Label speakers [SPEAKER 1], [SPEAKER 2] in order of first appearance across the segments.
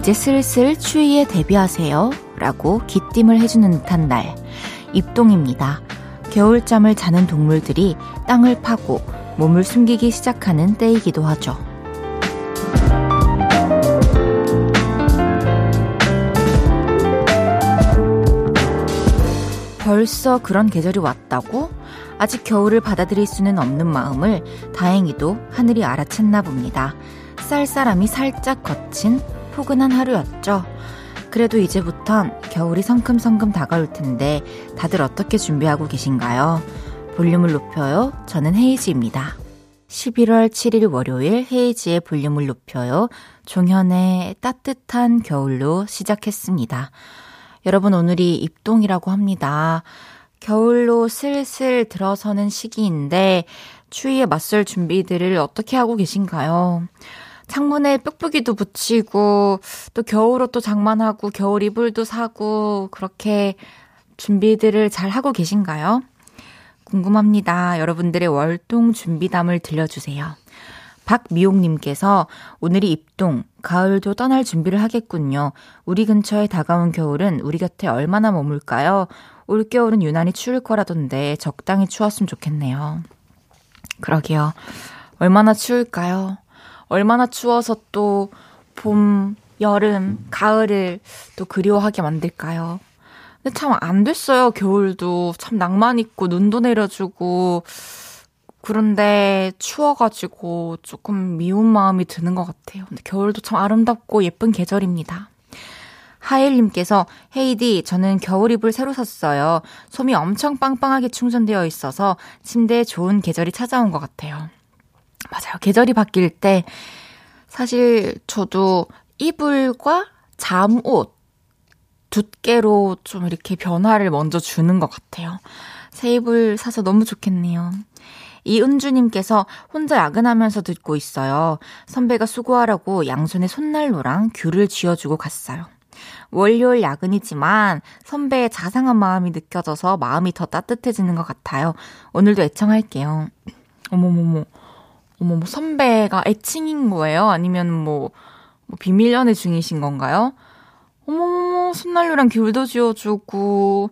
[SPEAKER 1] 이제 슬슬 추위에 대비하세요. 라고 기띔을 해주는 듯한 날. 입동입니다. 겨울잠을 자는 동물들이 땅을 파고 몸을 숨기기 시작하는 때이기도 하죠. 벌써 그런 계절이 왔다고? 아직 겨울을 받아들일 수는 없는 마음을 다행히도 하늘이 알아챘나 봅니다. 쌀쌀함이 살짝 거친 포근한 하루였죠. 그래도 이제부턴 겨울이 성큼성큼 다가올 텐데 다들 어떻게 준비하고 계신가요? 볼륨을 높여요. 저는 헤이지입니다. 11월 7일 월요일 헤이지의 볼륨을 높여요. 종현의 따뜻한 겨울로 시작했습니다. 여러분 오늘이 입동이라고 합니다. 겨울로 슬슬 들어서는 시기인데 추위에 맞설 준비들을 어떻게 하고 계신가요? 창문에 뾱뾱이도 붙이고 또 겨울 옷도 장만하고 겨울 이불도 사고 그렇게 준비들을 잘 하고 계신가요? 궁금합니다. 여러분들의 월동 준비담을 들려주세요. 박미용님께서 오늘이 입동, 가을도 떠날 준비를 하겠군요. 우리 근처에 다가온 겨울은 우리 곁에 얼마나 머물까요? 올겨울은 유난히 추울 거라던데 적당히 추웠으면 좋겠네요. 그러게요. 얼마나 추울까요? 얼마나 추워서 또 봄, 여름, 가을을 또 그리워하게 만들까요? 근데 참 안 됐어요, 겨울도. 참 낭만 있고, 눈도 내려주고. 그런데 추워가지고 조금 미운 마음이 드는 것 같아요. 근데 겨울도 참 아름답고 예쁜 계절입니다. 하일님께서 헤이디 저는 겨울 이불 새로 샀어요. 솜이 엄청 빵빵하게 충전되어 있어서 침대에 좋은 계절이 찾아온 것 같아요. 맞아요. 계절이 바뀔 때 사실 저도 이불과 잠옷 두께로 좀 이렇게 변화를 먼저 주는 것 같아요. 새 이불 사서 너무 좋겠네요. 이은주님께서 혼자 야근하면서 듣고 있어요. 선배가 수고하라고 양손에 손난로랑 귤을 쥐어주고 갔어요. 월요일 야근이지만 선배의 자상한 마음이 느껴져서 마음이 더 따뜻해지는 것 같아요. 오늘도 애청할게요. 어머머머. 어머머, 선배가 애칭인 거예요? 아니면 뭐, 뭐 비밀 연애 중이신 건가요? 어머머머, 손난로랑 귤도 쥐어주고,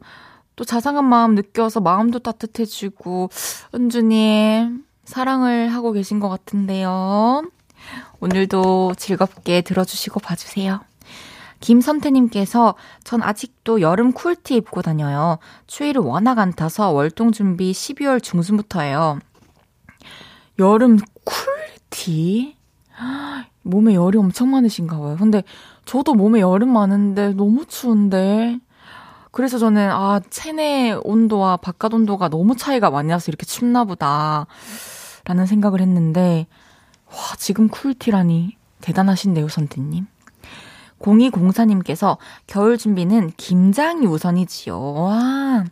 [SPEAKER 1] 또 자상한 마음 느껴서 마음도 따뜻해지고, 은주님, 사랑을 하고 계신 것 같은데요. 오늘도 즐겁게 들어주시고 봐주세요. 김선태님께서 전 아직도 여름 쿨티 입고 다녀요. 추위를 워낙 안 타서 월동 준비 12월 중순부터예요. 여름 쿨티? 몸에 열이 엄청 많으신가 봐요. 근데 저도 몸에 열은 많은데 너무 추운데. 그래서 저는 아 체내 온도와 바깥 온도가 너무 차이가 많이 나서 이렇게 춥나 보다 라는 생각을 했는데 와 지금 쿨티라니 대단하신데요 선태님 0204님께서 겨울 준비는 김장이 우선이지요. 와.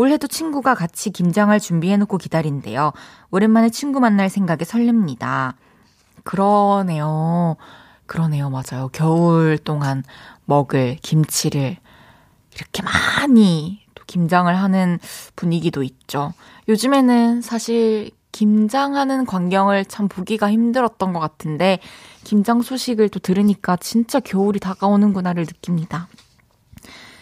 [SPEAKER 1] 올해도 친구가 같이 김장을 준비해놓고 기다린대요. 오랜만에 친구 만날 생각에 설렙니다. 그러네요. 그러네요. 맞아요. 겨울 동안 먹을 김치를 이렇게 많이 또 김장을 하는 분위기도 있죠. 요즘에는 사실 김장하는 광경을 참 보기가 힘들었던 것 같은데, 김장 소식을 또 들으니까 진짜 겨울이 다가오는구나를 느낍니다.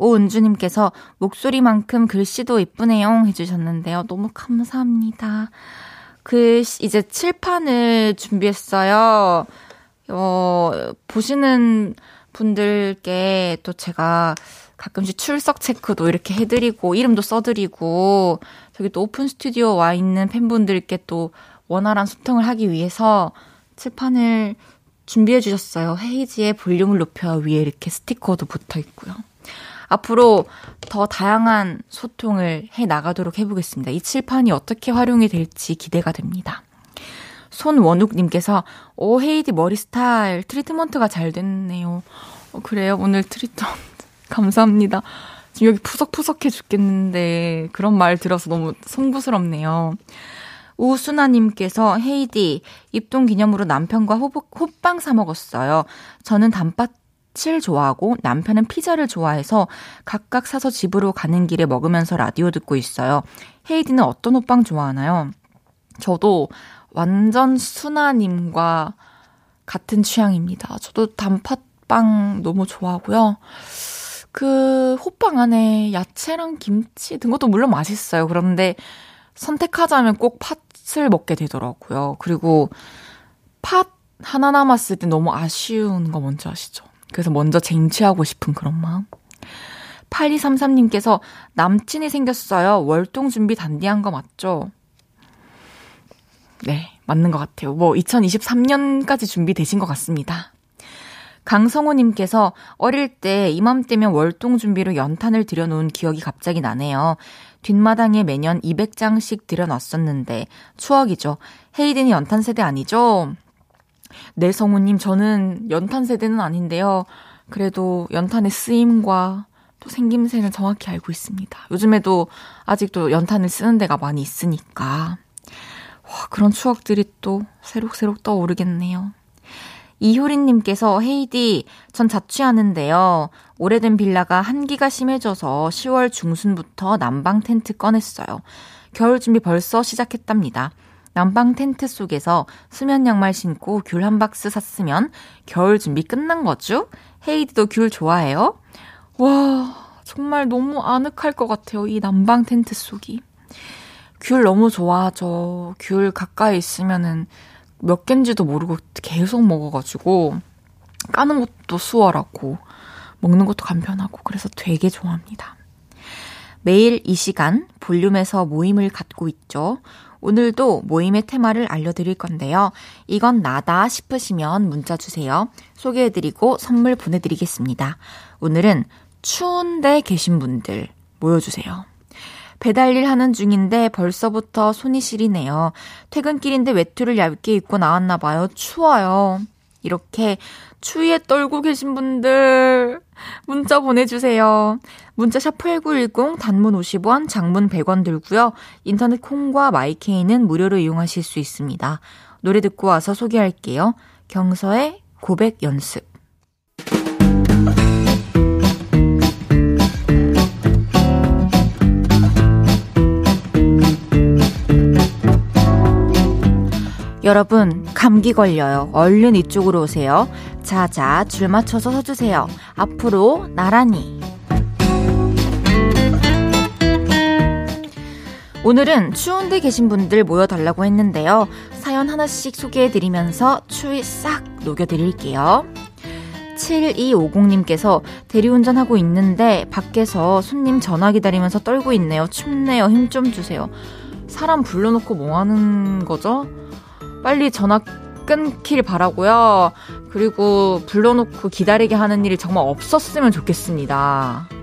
[SPEAKER 1] 오은주님께서 목소리만큼 글씨도 이쁘네요 해주셨는데요. 너무 감사합니다. 그 이제 칠판을 준비했어요. 어, 보시는 분들께 또 제가 가끔씩 출석 체크도 이렇게 해드리고, 이름도 써드리고, 저기 또 오픈 스튜디오 와 있는 팬분들께 또 원활한 소통을 하기 위해서 칠판을 준비해 주셨어요. 헤이지의 볼륨을 높여 위에 이렇게 스티커도 붙어 있고요. 앞으로 더 다양한 소통을 해 나가도록 해보겠습니다. 이 칠판이 어떻게 활용이 될지 기대가 됩니다. 손원욱님께서, 오, 헤이즈 머리 스타일, 트리트먼트가 잘 됐네요. 어, 그래요? 오늘 트리트먼트. 감사합니다. 지금 여기 푸석푸석해 죽겠는데, 그런 말 들어서 너무 송구스럽네요. 우순아님께서 헤이즈 입동 기념으로 남편과 호빵 사 먹었어요. 저는 단팥 을 좋아하고 남편은 피자를 좋아해서 각각 사서 집으로 가는 길에 먹으면서 라디오 듣고 있어요. 헤이디는 어떤 호빵 좋아하나요? 저도 완전 순아님과 같은 취향입니다. 저도 단팥빵 너무 좋아하고요. 그 호빵 안에 야채랑 김치 든 것도 물론 맛있어요. 그런데 선택하자면 꼭 팥을 먹게 되더라고요. 그리고 팥 하나 남았을 때 너무 아쉬운 거 뭔지 아시죠? 그래서 먼저 쟁취하고 싶은 그런 마음. 8233님께서 남친이 생겼어요. 월동 준비 단디한 거 맞죠? 네, 맞는 것 같아요. 뭐 2023년까지 준비되신 것 같습니다. 강성호님께서 어릴 때 이맘때면 월동 준비로 연탄을 들여놓은 기억이 갑자기 나네요. 뒷마당에 매년 200장씩 들여놨었는데 추억이죠. 헤이든이 연탄 세대 아니죠? 네, 성우님, 저는 연탄 세대는 아닌데요. 그래도 연탄의 쓰임과 또 생김새는 정확히 알고 있습니다. 요즘에도 아직도 연탄을 쓰는 데가 많이 있으니까. 와, 그런 추억들이 또 새록새록 떠오르겠네요. 이효린님께서 헤이디, 전 자취하는데요. 오래된 빌라가 한기가 심해져서 10월 중순부터 난방 텐트 꺼냈어요. 겨울 준비 벌써 시작했답니다. 난방 텐트 속에서 수면 양말 신고 귤 한 박스 샀으면 겨울 준비 끝난 거죠? 헤이디도 귤 좋아해요? 와, 정말 너무 아늑할 것 같아요. 이 난방 텐트 속이. 귤 너무 좋아하죠. 귤 가까이 있으면은 몇 갠지도 모르고 계속 먹어가지고 까는 것도 수월하고 먹는 것도 간편하고 그래서 되게 좋아합니다. 매일 이 시간 볼륨에서 모임을 갖고 있죠. 오늘도 모임의 테마를 알려드릴 건데요. 이건 나다 싶으시면 문자 주세요. 소개해드리고 선물 보내드리겠습니다. 오늘은 추운데 계신 분들 모여주세요. 배달일 하는 중인데 벌써부터 손이 시리네요. 퇴근길인데 외투를 얇게 입고 나왔나 봐요. 추워요. 이렇게 추위에 떨고 계신 분들 문자 보내주세요. 문자 샵8910 단문 50원, 장문 100원 들고요. 인터넷 콩과 마이케이는 무료로 이용하실 수 있습니다. 노래 듣고 와서 소개할게요. 경서의 고백 연습. 여러분, 감기 걸려요. 얼른 이쪽으로 오세요. 자, 자, 줄 맞춰서 서주세요. 앞으로 나란히. 오늘은 추운데 계신 분들 모여달라고 했는데요. 사연 하나씩 소개해드리면서 추위 싹 녹여드릴게요. 7250님께서 대리운전 하고 있는데 밖에서 손님 전화 기다리면서 떨고 있네요. 춥네요. 힘 좀 주세요. 사람 불러놓고 뭐 하는 거죠? 빨리 전화 끊길 바라고요. 그리고 불러놓고 기다리게 하는 일이 정말 없었으면 좋겠습니다.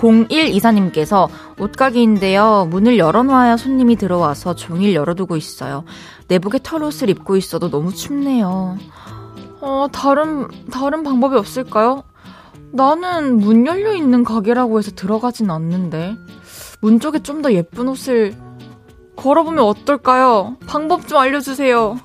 [SPEAKER 1] 0124님께서 옷가게인데요. 문을 열어놓아야 손님이 들어와서 종일 열어두고 있어요. 내복에 털옷을 입고 있어도 너무 춥네요. 어, 다른, 다른 방법이 없을까요? 나는 문 열려 있는 가게라고 해서 들어가진 않는데. 문 쪽에 좀 더 예쁜 옷을 걸어보면 어떨까요? 방법 좀 알려주세요.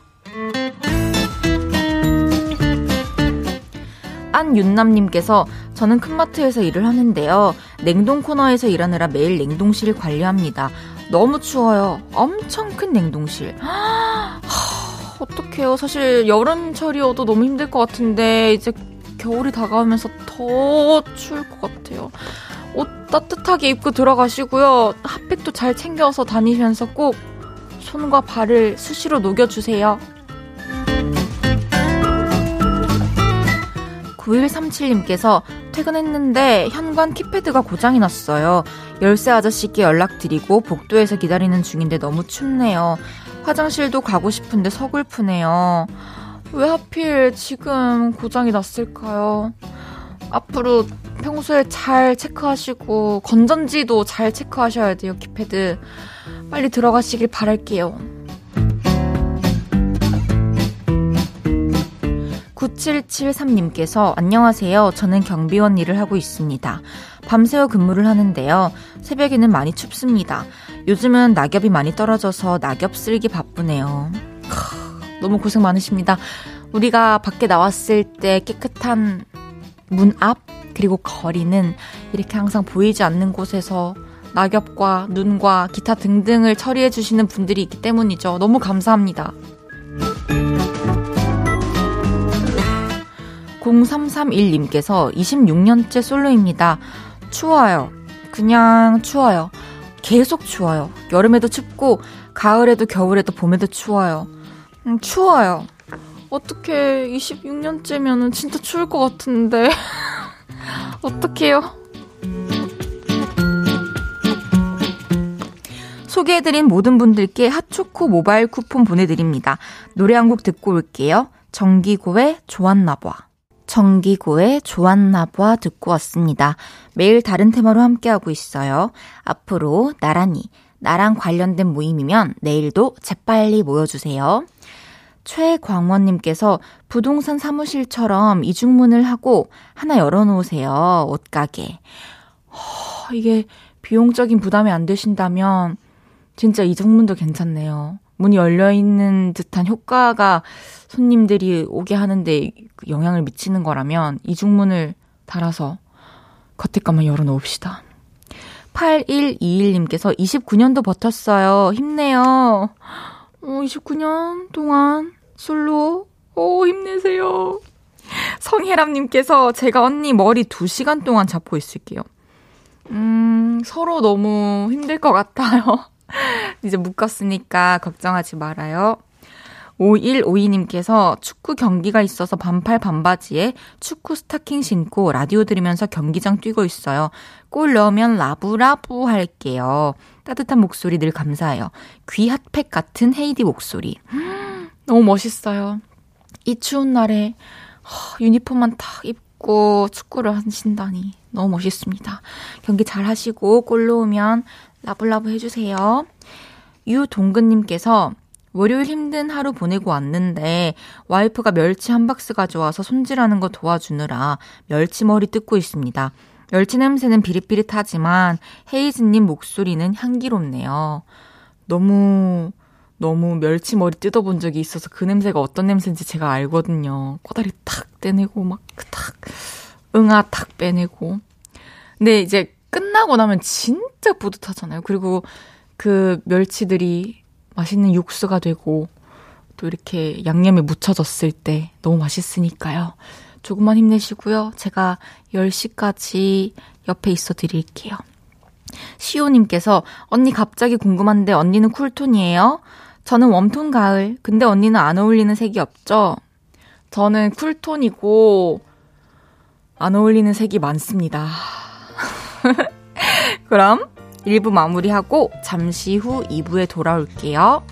[SPEAKER 1] 안윤남님께서 저는 큰마트에서 일을 하는데요. 냉동 코너에서 일하느라 매일 냉동실을 관리합니다. 너무 추워요. 엄청 큰 냉동실. 하, 어떡해요. 사실 여름철이어도 너무 힘들 것 같은데 이제 겨울이 다가오면서 더 추울 것 같아요. 옷 따뜻하게 입고 들어가시고요. 핫팩도 잘 챙겨서 다니면서 꼭 손과 발을 수시로 녹여주세요. 9137님께서 퇴근했는데 현관 키패드가 고장이 났어요. 열쇠 아저씨께 연락드리고 복도에서 기다리는 중인데 너무 춥네요. 화장실도 가고 싶은데 서글프네요. 왜 하필 지금 고장이 났을까요? 앞으로 평소에 잘 체크하시고 건전지도 잘 체크하셔야 돼요, 키패드. 빨리 들어가시길 바랄게요. 9773님께서 안녕하세요. 저는 경비원 일을 하고 있습니다. 밤새워 근무를 하는데요. 새벽에는 많이 춥습니다. 요즘은 낙엽이 많이 떨어져서 낙엽 쓸기 바쁘네요. 크, 너무 고생 많으십니다. 우리가 밖에 나왔을 때 깨끗한 문 앞, 그리고 거리는 이렇게 항상 보이지 않는 곳에서 낙엽과 눈과 기타 등등을 처리해 주시는 분들이 있기 때문이죠. 너무 감사합니다. 0331님께서 26년째 솔로입니다. 추워요. 그냥 추워요. 계속 추워요. 여름에도 춥고, 가을에도 겨울에도 봄에도 추워요. 음, 추워요. 어떻게 26년째면은 진짜 추울 것 같은데. 어떡해요? 소개해드린 모든 분들께 핫초코 모바일 쿠폰 보내드립니다. 노래 한 곡 듣고 올게요. 정기고의 좋았나봐. 정기고의 좋았나봐 듣고 왔습니다. 매일 다른 테마로 함께하고 있어요. 앞으로 나란히 나랑 관련된 모임이면 내일도 재빨리 모여주세요. 최광원님께서 부동산 사무실처럼 이중문을 하고 하나 열어놓으세요. 옷가게. 허, 이게 비용적인 부담이 안 되신다면 진짜 이중문도 괜찮네요. 문이 열려 있는 듯한 효과가 손님들이 오게 하는데 영향을 미치는 거라면 이중문을 달아서 겉에 것만 열어놓읍시다. 8121님께서 29년도 버텼어요. 힘내요. 어, 29년 동안 솔로. 오, 힘내세요. 성혜람님께서 제가 언니 머리 2시간 동안 잡고 있을게요. 음, 서로 너무 힘들 것 같아요. 이제 묶었으니까 걱정하지 말아요. 5152님께서 축구 경기가 있어서 반팔 반바지에 축구 스타킹 신고 라디오 들으면서 경기장 뛰고 있어요. 골 넣으면 라부라부 할게요. 따뜻한 목소리 늘 감사해요. 귀 핫팩 같은 헤이디 목소리. 너무 멋있어요. 이 추운 날에 유니폼만 탁 입고 축구를 하신다니 너무 멋있습니다. 경기 잘 하시고 골 넣으면 라블라브 해주세요. 유동근님께서 월요일 힘든 하루 보내고 왔는데 와이프가 멸치 한 박스 가져와서 손질하는 거 도와주느라 멸치 머리 뜯고 있습니다. 멸치 냄새는 비릿비릿하지만 헤이즈님 목소리는 향기롭네요. 너무 너무 멸치 머리 뜯어본 적이 있어서 그 냄새가 어떤 냄새인지 제가 알거든요. 코다리 탁 떼내고 막 탁 응아 탁 빼내고. 근데 이제 끝나고 나면 진짜 뿌듯하잖아요. 그리고 그 멸치들이 맛있는 육수가 되고 또 이렇게 양념에 묻혀졌을 때 너무 맛있으니까요. 조금만 힘내시고요. 제가 10시까지 옆에 있어 드릴게요. 시오님께서 언니 갑자기 궁금한데 언니는 쿨톤이에요? 저는 웜톤 가을. 근데 언니는 안 어울리는 색이 없죠? 저는 쿨톤이고 안 어울리는 색이 많습니다. 그럼 1부 마무리하고 잠시 후 2부에 돌아올게요.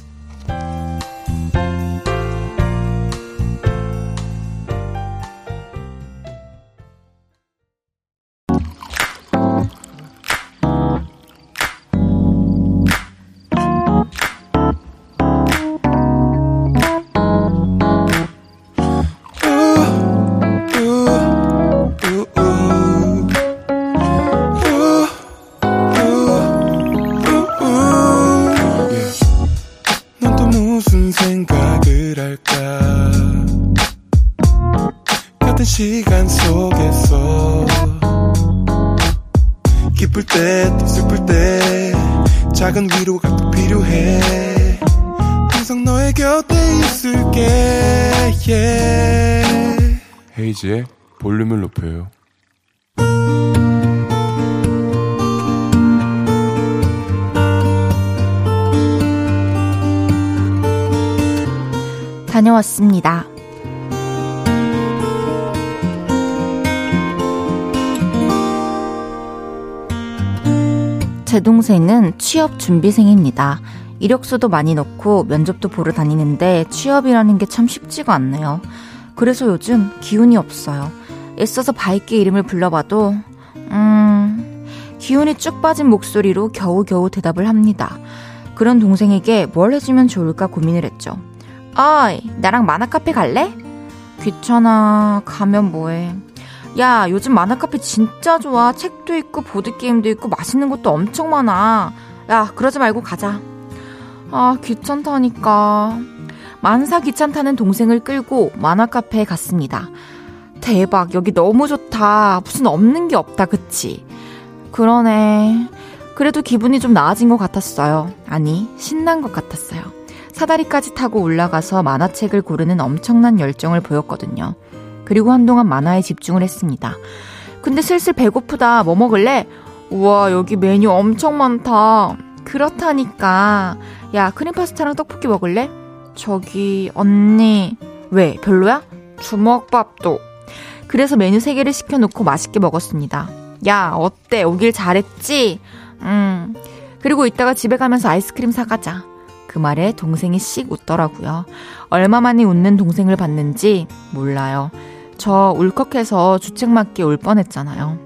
[SPEAKER 1] yeah.
[SPEAKER 2] 헤이지의 볼륨을 높여요.
[SPEAKER 1] 다녀왔습니다. 제 동생은 취업 준비생입니다. 이력서도 많이 넣고 면접도 보러 다니는데 취업이라는 게 참 쉽지가 않네요. 그래서 요즘 기운이 없어요. 애써서 밝게 이름을 불러봐도, 음, 기운이 쭉 빠진 목소리로 겨우겨우 대답을 합니다. 그런 동생에게 뭘 해주면 좋을까 고민을 했죠. 어이, 나랑 만화카페 갈래? 귀찮아. 가면 뭐해. 야, 요즘 만화카페 진짜 좋아. 책도 있고, 보드게임도 있고, 맛있는 것도 엄청 많아. 야, 그러지 말고 가자. 아, 귀찮다니까. 만사 귀찮다는 동생을 끌고 만화 카페에 갔습니다. 대박, 여기 너무 좋다. 무슨 없는 게 없다, 그치? 그러네. 그래도 기분이 좀 나아진 것 같았어요. 아니, 신난 것 같았어요. 사다리까지 타고 올라가서 만화책을 고르는 엄청난 열정을 보였거든요. 그리고 한동안 만화에 집중을 했습니다. 근데 슬슬 배고프다. 뭐 먹을래? 우와, 여기 메뉴 엄청 많다. 그렇다니까. 야, 크림 파스타랑 떡볶이 먹을래? 저기, 언니. 왜? 별로야? 주먹밥도. 그래서 메뉴 3개를 시켜놓고 맛있게 먹었습니다. 야, 어때? 오길 잘했지? 음. 그리고 이따가 집에 가면서 아이스크림 사가자. 그 말에 동생이 씩 웃더라고요. 얼마 만에 웃는 동생을 봤는지 몰라요. 저 울컥해서 주책 맞게 울 뻔했잖아요.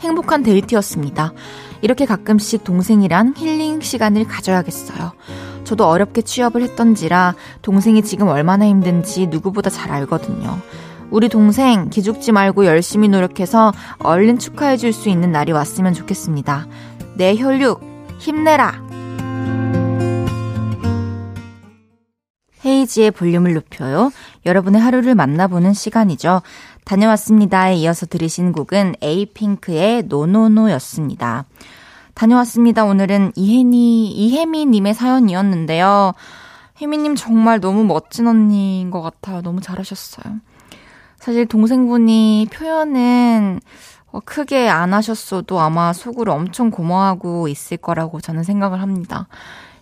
[SPEAKER 1] 행복한 데이트였습니다. 이렇게 가끔씩 동생이랑 힐링 시간을 가져야겠어요. 저도 어렵게 취업을 했던지라 동생이 지금 얼마나 힘든지 누구보다 잘 알거든요. 우리 동생 기죽지 말고 열심히 노력해서 얼른 축하해 줄 수 있는 날이 왔으면 좋겠습니다. 내 혈육 힘내라! 헤이지의 볼륨을 높여요. 여러분의 하루를 만나보는 시간이죠. 다녀왔습니다에 이어서 들으신 곡은 에이핑크의 노노노였습니다. 다녀왔습니다. 오늘은 이혜니, 이혜미님의 사연이었는데요. 혜미님 정말 너무 멋진 언니인 것 같아요. 너무 잘하셨어요. 사실 동생분이 표현은 어, 크게 안 하셨어도 아마 속으로 엄청 고마워하고 있을 거라고 저는 생각을 합니다.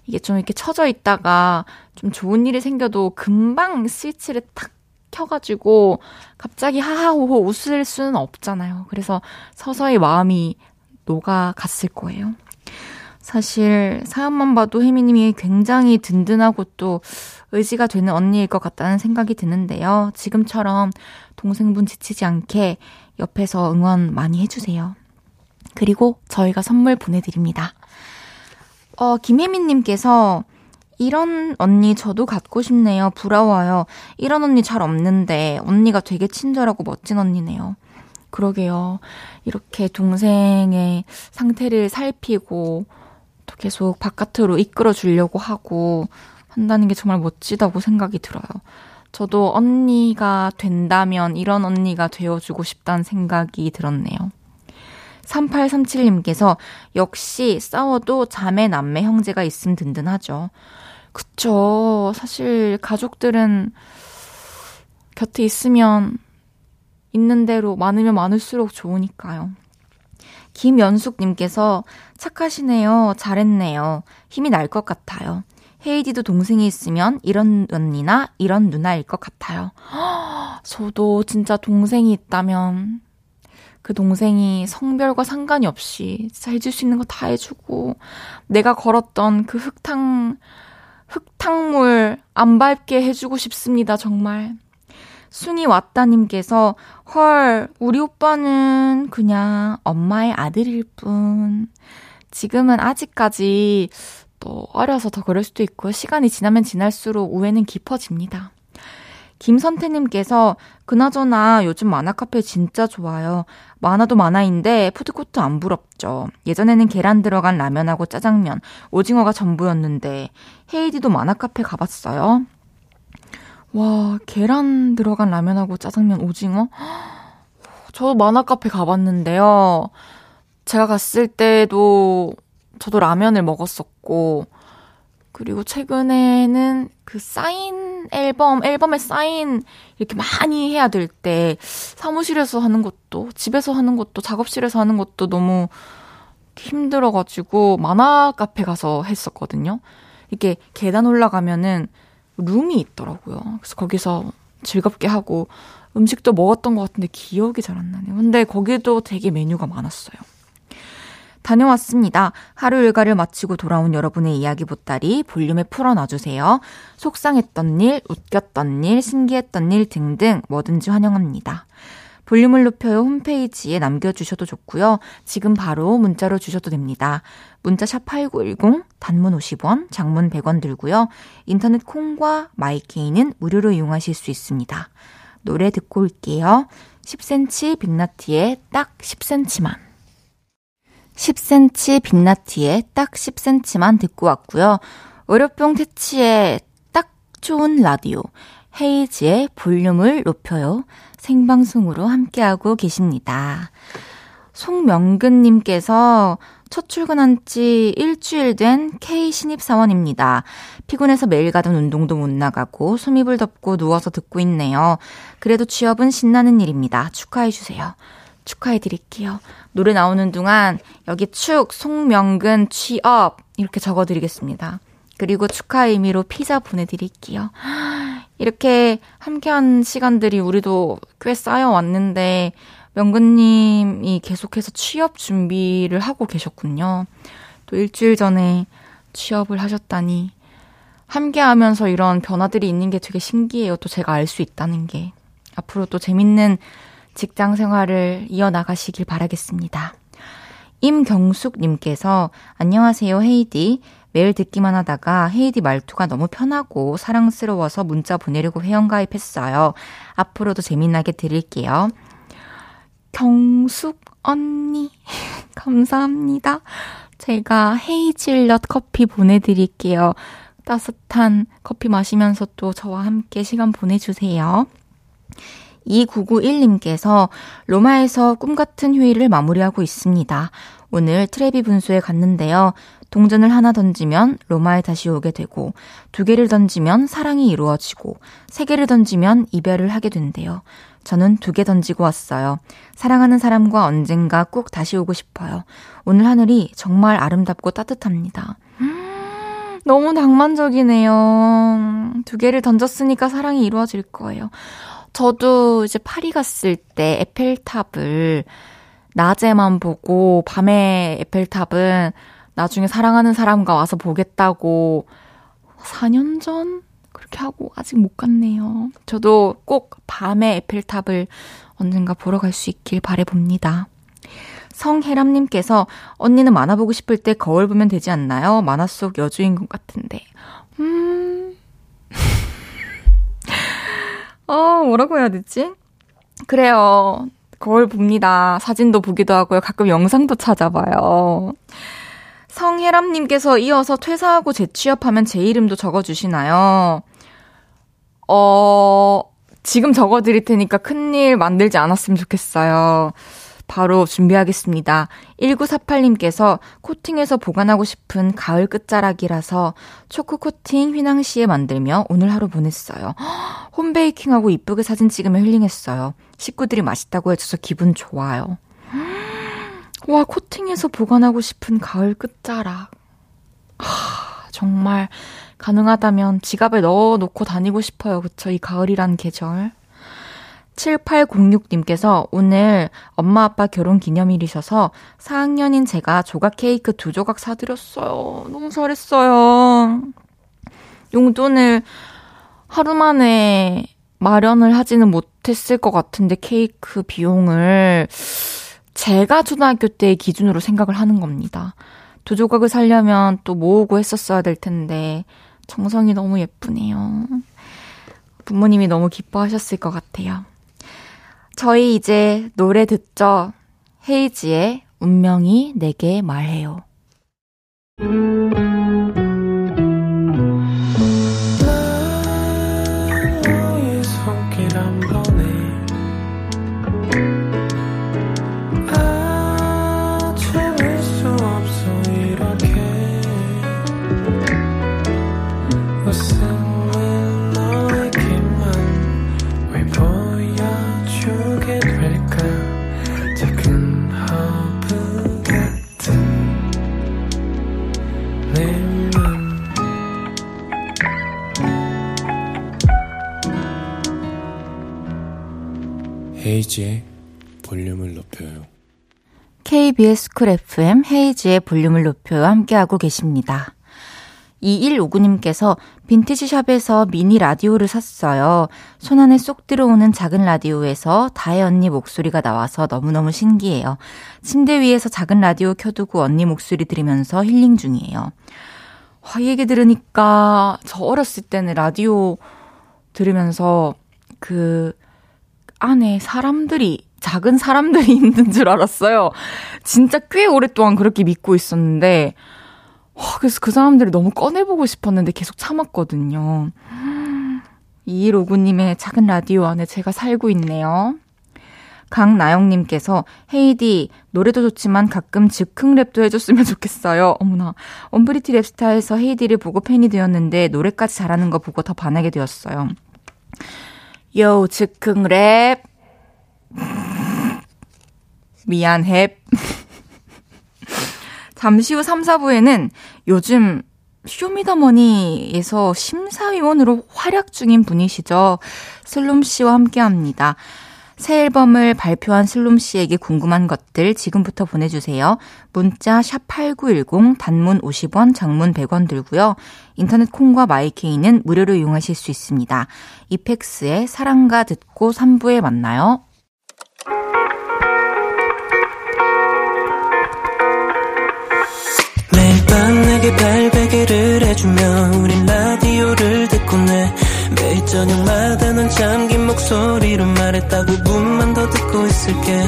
[SPEAKER 1] 이게 좀 이렇게 처져 있다가 좀 좋은 일이 생겨도 금방 스위치를 탁 켜가지고 갑자기 하하호호 웃을 수는 없잖아요. 그래서 서서히 마음이 녹아갔을 거예요. 사실 사연만 봐도 혜미님이 굉장히 든든하고 또 의지가 되는 언니일 것 같다는 생각이 드는데요. 지금처럼 동생분 지치지 않게 옆에서 응원 많이 해주세요. 그리고 저희가 선물 보내드립니다. 어, 김혜민님께서 이런 언니 저도 갖고 싶네요. 부러워요. 이런 언니 잘 없는데 언니가 되게 친절하고 멋진 언니네요. 그러게요. 이렇게 동생의 상태를 살피고 또 계속 바깥으로 이끌어 주려고 하고 한다는 게 정말 멋지다고 생각이 들어요. 저도 언니가 된다면 이런 언니가 되어주고 싶다는 생각이 들었네요. 3837님께서 역시 싸워도 자매, 남매, 형제가 있음 든든하죠. 그쵸. 사실 가족들은 곁에 있으면 있는 대로 많으면 많을수록 좋으니까요. 김연숙님께서 착하시네요. 잘했네요. 힘이 날 것 같아요. 헤이디도 동생이 있으면 이런 언니나 이런 누나일 것 같아요. 저도 진짜 동생이 있다면 그 동생이 성별과 상관이 없이 진짜 해줄 수 있는 거 다 해주고 내가 걸었던 그 흙탕 흙탕물 안 밟게 해주고 싶습니다 정말 숭이 왔다님께서 헐 우리 오빠는 그냥 엄마의 아들일 뿐 지금은 아직까지 또 어려서 더 그럴 수도 있고 시간이 지나면 지날수록 우애는 깊어집니다. 김선태님께서 그나저나 요즘 만화 카페 진짜 좋아요. 만화도 만화인데 푸드코트 안 부럽죠. 예전에는 계란 들어간 라면하고 짜장면, 오징어가 전부였는데 헤이디도 만화 카페 가봤어요? 와, 계란 들어간 라면하고 짜장면, 오징어? 저도 만화 카페 가봤는데요. 제가 갔을 때도 저도 라면을 먹었었고, 그리고 최근에는 그 사인 앨범, 앨범에 사인 이렇게 많이 해야 될 때 사무실에서 하는 것도, 집에서 하는 것도, 작업실에서 하는 것도 너무 힘들어가지고 만화 카페 가서 했었거든요. 이렇게 계단 올라가면은 룸이 있더라고요. 그래서 거기서 즐겁게 하고 음식도 먹었던 것 같은데 기억이 잘 안 나네요. 근데 거기도 되게 메뉴가 많았어요. 다녀왔습니다. 하루 일과를 마치고 돌아온 여러분의 이야기 보따리 볼륨에 풀어놔주세요. 속상했던 일, 웃겼던 일, 신기했던 일 등등 뭐든지 환영합니다. 볼륨을 높여요 홈페이지에 남겨주셔도 좋고요. 지금 바로 문자로 주셔도 됩니다. 문자 샵 8910, 단문 50원, 장문 100원 들고요. 인터넷 콩과 마이케이는 무료로 이용하실 수 있습니다. 노래 듣고 올게요. 10cm 빅나티의 딱 10cm만. 10cm 빅나티의 딱 10cm만 듣고 왔고요. 월요병 퇴치에 딱 좋은 라디오. 헤이지의 볼륨을 높여요. 생방송으로 함께하고 계십니다. 송명근님께서 첫 출근한 지 일주일 된 K 신입사원입니다. 피곤해서 매일 가던 운동도 못 나가고 숨입을 덮고 누워서 듣고 있네요. 그래도 취업은 신나는 일입니다. 축하해주세요. 축하해드릴게요. 노래 나오는 동안 여기 축, 송명근 취업 이렇게 적어드리겠습니다. 그리고 축하 의미로 피자 보내드릴게요. 이렇게 함께한 시간들이 우리도 꽤 쌓여왔는데, 명근님이 계속해서 취업 준비를 하고 계셨군요. 또 일주일 전에 취업을 하셨다니, 함께 하면서 이런 변화들이 있는 게 되게 신기해요. 또 제가 알 수 있다는 게. 앞으로 또 재밌는 직장 생활을 이어나가시길 바라겠습니다. 임경숙님께서, 안녕하세요, 헤이디. 매일 듣기만 하다가 헤이디 말투가 너무 편하고 사랑스러워서 문자 보내려고 회원가입했어요. 앞으로도 재미나게 들을게요. 경숙 언니, 감사합니다. 제가 헤이즐넛 커피 보내드릴게요. 따뜻한 커피 마시면서 또 저와 함께 시간 보내주세요. 2991님께서 로마에서 꿈 같은 휴일을 마무리하고 있습니다. 오늘 트레비 분수에 갔는데요. 동전을 하나 던지면 로마에 다시 오게 되고, 두 개를 던지면 사랑이 이루어지고, 세 개를 던지면 이별을 하게 된대요. 저는 두 개 던지고 왔어요. 사랑하는 사람과 언젠가 꼭 다시 오고 싶어요. 오늘 하늘이 정말 아름답고 따뜻합니다. 음, 너무 낭만적이네요. 두 개를 던졌으니까 사랑이 이루어질 거예요. 저도 이제 파리 갔을 때 에펠탑을 낮에만 보고 밤에 에펠탑은 나중에 사랑하는 사람과 와서 보겠다고 4년 전 그렇게 하고 아직 못 갔네요. 저도 꼭 밤에 에펠탑을 언젠가 보러 갈 수 있길 바래봅니다. 성혜람님께서 언니는 만화 보고 싶을 때 거울 보면 되지 않나요? 만화 속 여주인공 같은데. 음. 어, 뭐라고 해야 되지? 그래요. 거울 봅니다. 사진도 보기도 하고요. 가끔 영상도 찾아봐요. 성혜람님께서 이어서 퇴사하고 재취업하면 제 이름도 적어주시나요? 어, 지금 적어드릴 테니까 큰일 만들지 않았으면 좋겠어요. 바로 준비하겠습니다. 1948님께서 코팅해서 보관하고 싶은 가을 끝자락이라서 초코 코팅 휘낭시에 만들며 오늘 하루 보냈어요. 홈베이킹하고 이쁘게 사진 찍으며 힐링했어요. 식구들이 맛있다고 해줘서 기분 좋아요. 와, 코팅해서 보관하고 싶은 가을 끝자락. 하, 정말 가능하다면 지갑에 넣어 놓고 다니고 싶어요. 그쵸? 이 가을이란 계절. 7806님께서 오늘 엄마 아빠 결혼 기념일이셔서 4학년인 제가 조각 케이크 두 조각 사드렸어요. 너무 잘했어요. 용돈을 하루 만에 마련을 하지는 못했을 것 같은데 케이크 비용을 제가 초등학교 때 기준으로 생각을 하는 겁니다. 두 조각을 살려면 또 모으고 했었어야 될 텐데 정성이 너무 예쁘네요. 부모님이 너무 기뻐하셨을 것 같아요. 저희 이제 노래 듣죠. 헤이지의 운명이 내게 말해요. 헤이즈의 볼륨을 높여요. KBS 쿨 FM 헤이즈의 볼륨을 높여 함께하고 계십니다. 2159님께서 빈티지 샵에서 미니 라디오를 샀어요. 손안에 쏙 들어오는 작은 라디오에서 다혜 언니 목소리가 나와서 너무너무 신기해요. 침대 위에서 작은 라디오 켜두고 언니 목소리 들으면서 힐링 중이에요. 와, 이 얘기 들으니까 저 어렸을 때는 라디오 들으면서 그 안에 사람들이 작은 사람들이 있는 줄 알았어요. 진짜 꽤 오랫동안 그렇게 믿고 있었는데, 그래서 그 사람들을 너무 꺼내보고 싶었는데 계속 참았거든요. 2159님의 작은 라디오 안에 제가 살고 있네요. 강나영님께서 헤이디 노래도 좋지만 가끔 즉흥 랩도 해줬으면 좋겠어요. 어머나 언브리티 랩스타에서 헤이디를 보고 팬이 되었는데 노래까지 잘하는 거 보고 더 반하게 되었어요. 요 즉흥 랩 미안해. 잠시 후 3, 4부에는 요즘 쇼미더머니에서 심사위원으로 활약 중인 분이시죠. 슬롬 씨와 함께 합니다. 새 앨범을 발표한 슬롬 씨에게 궁금한 것들 지금부터 보내주세요. 문자 샵8910 단문 50원, 장문 100원 들고요. 인터넷 콩과 마이케이는 무료로 이용하실 수 있습니다. 이펙스의 사랑가 듣고 3부에 만나요. 매일 밤 내게 발베개를 해주며 우린 라디오를 내 매일 저녁마다 넌 잠긴 목소리로 말했다 5분만 더 듣고 있을게.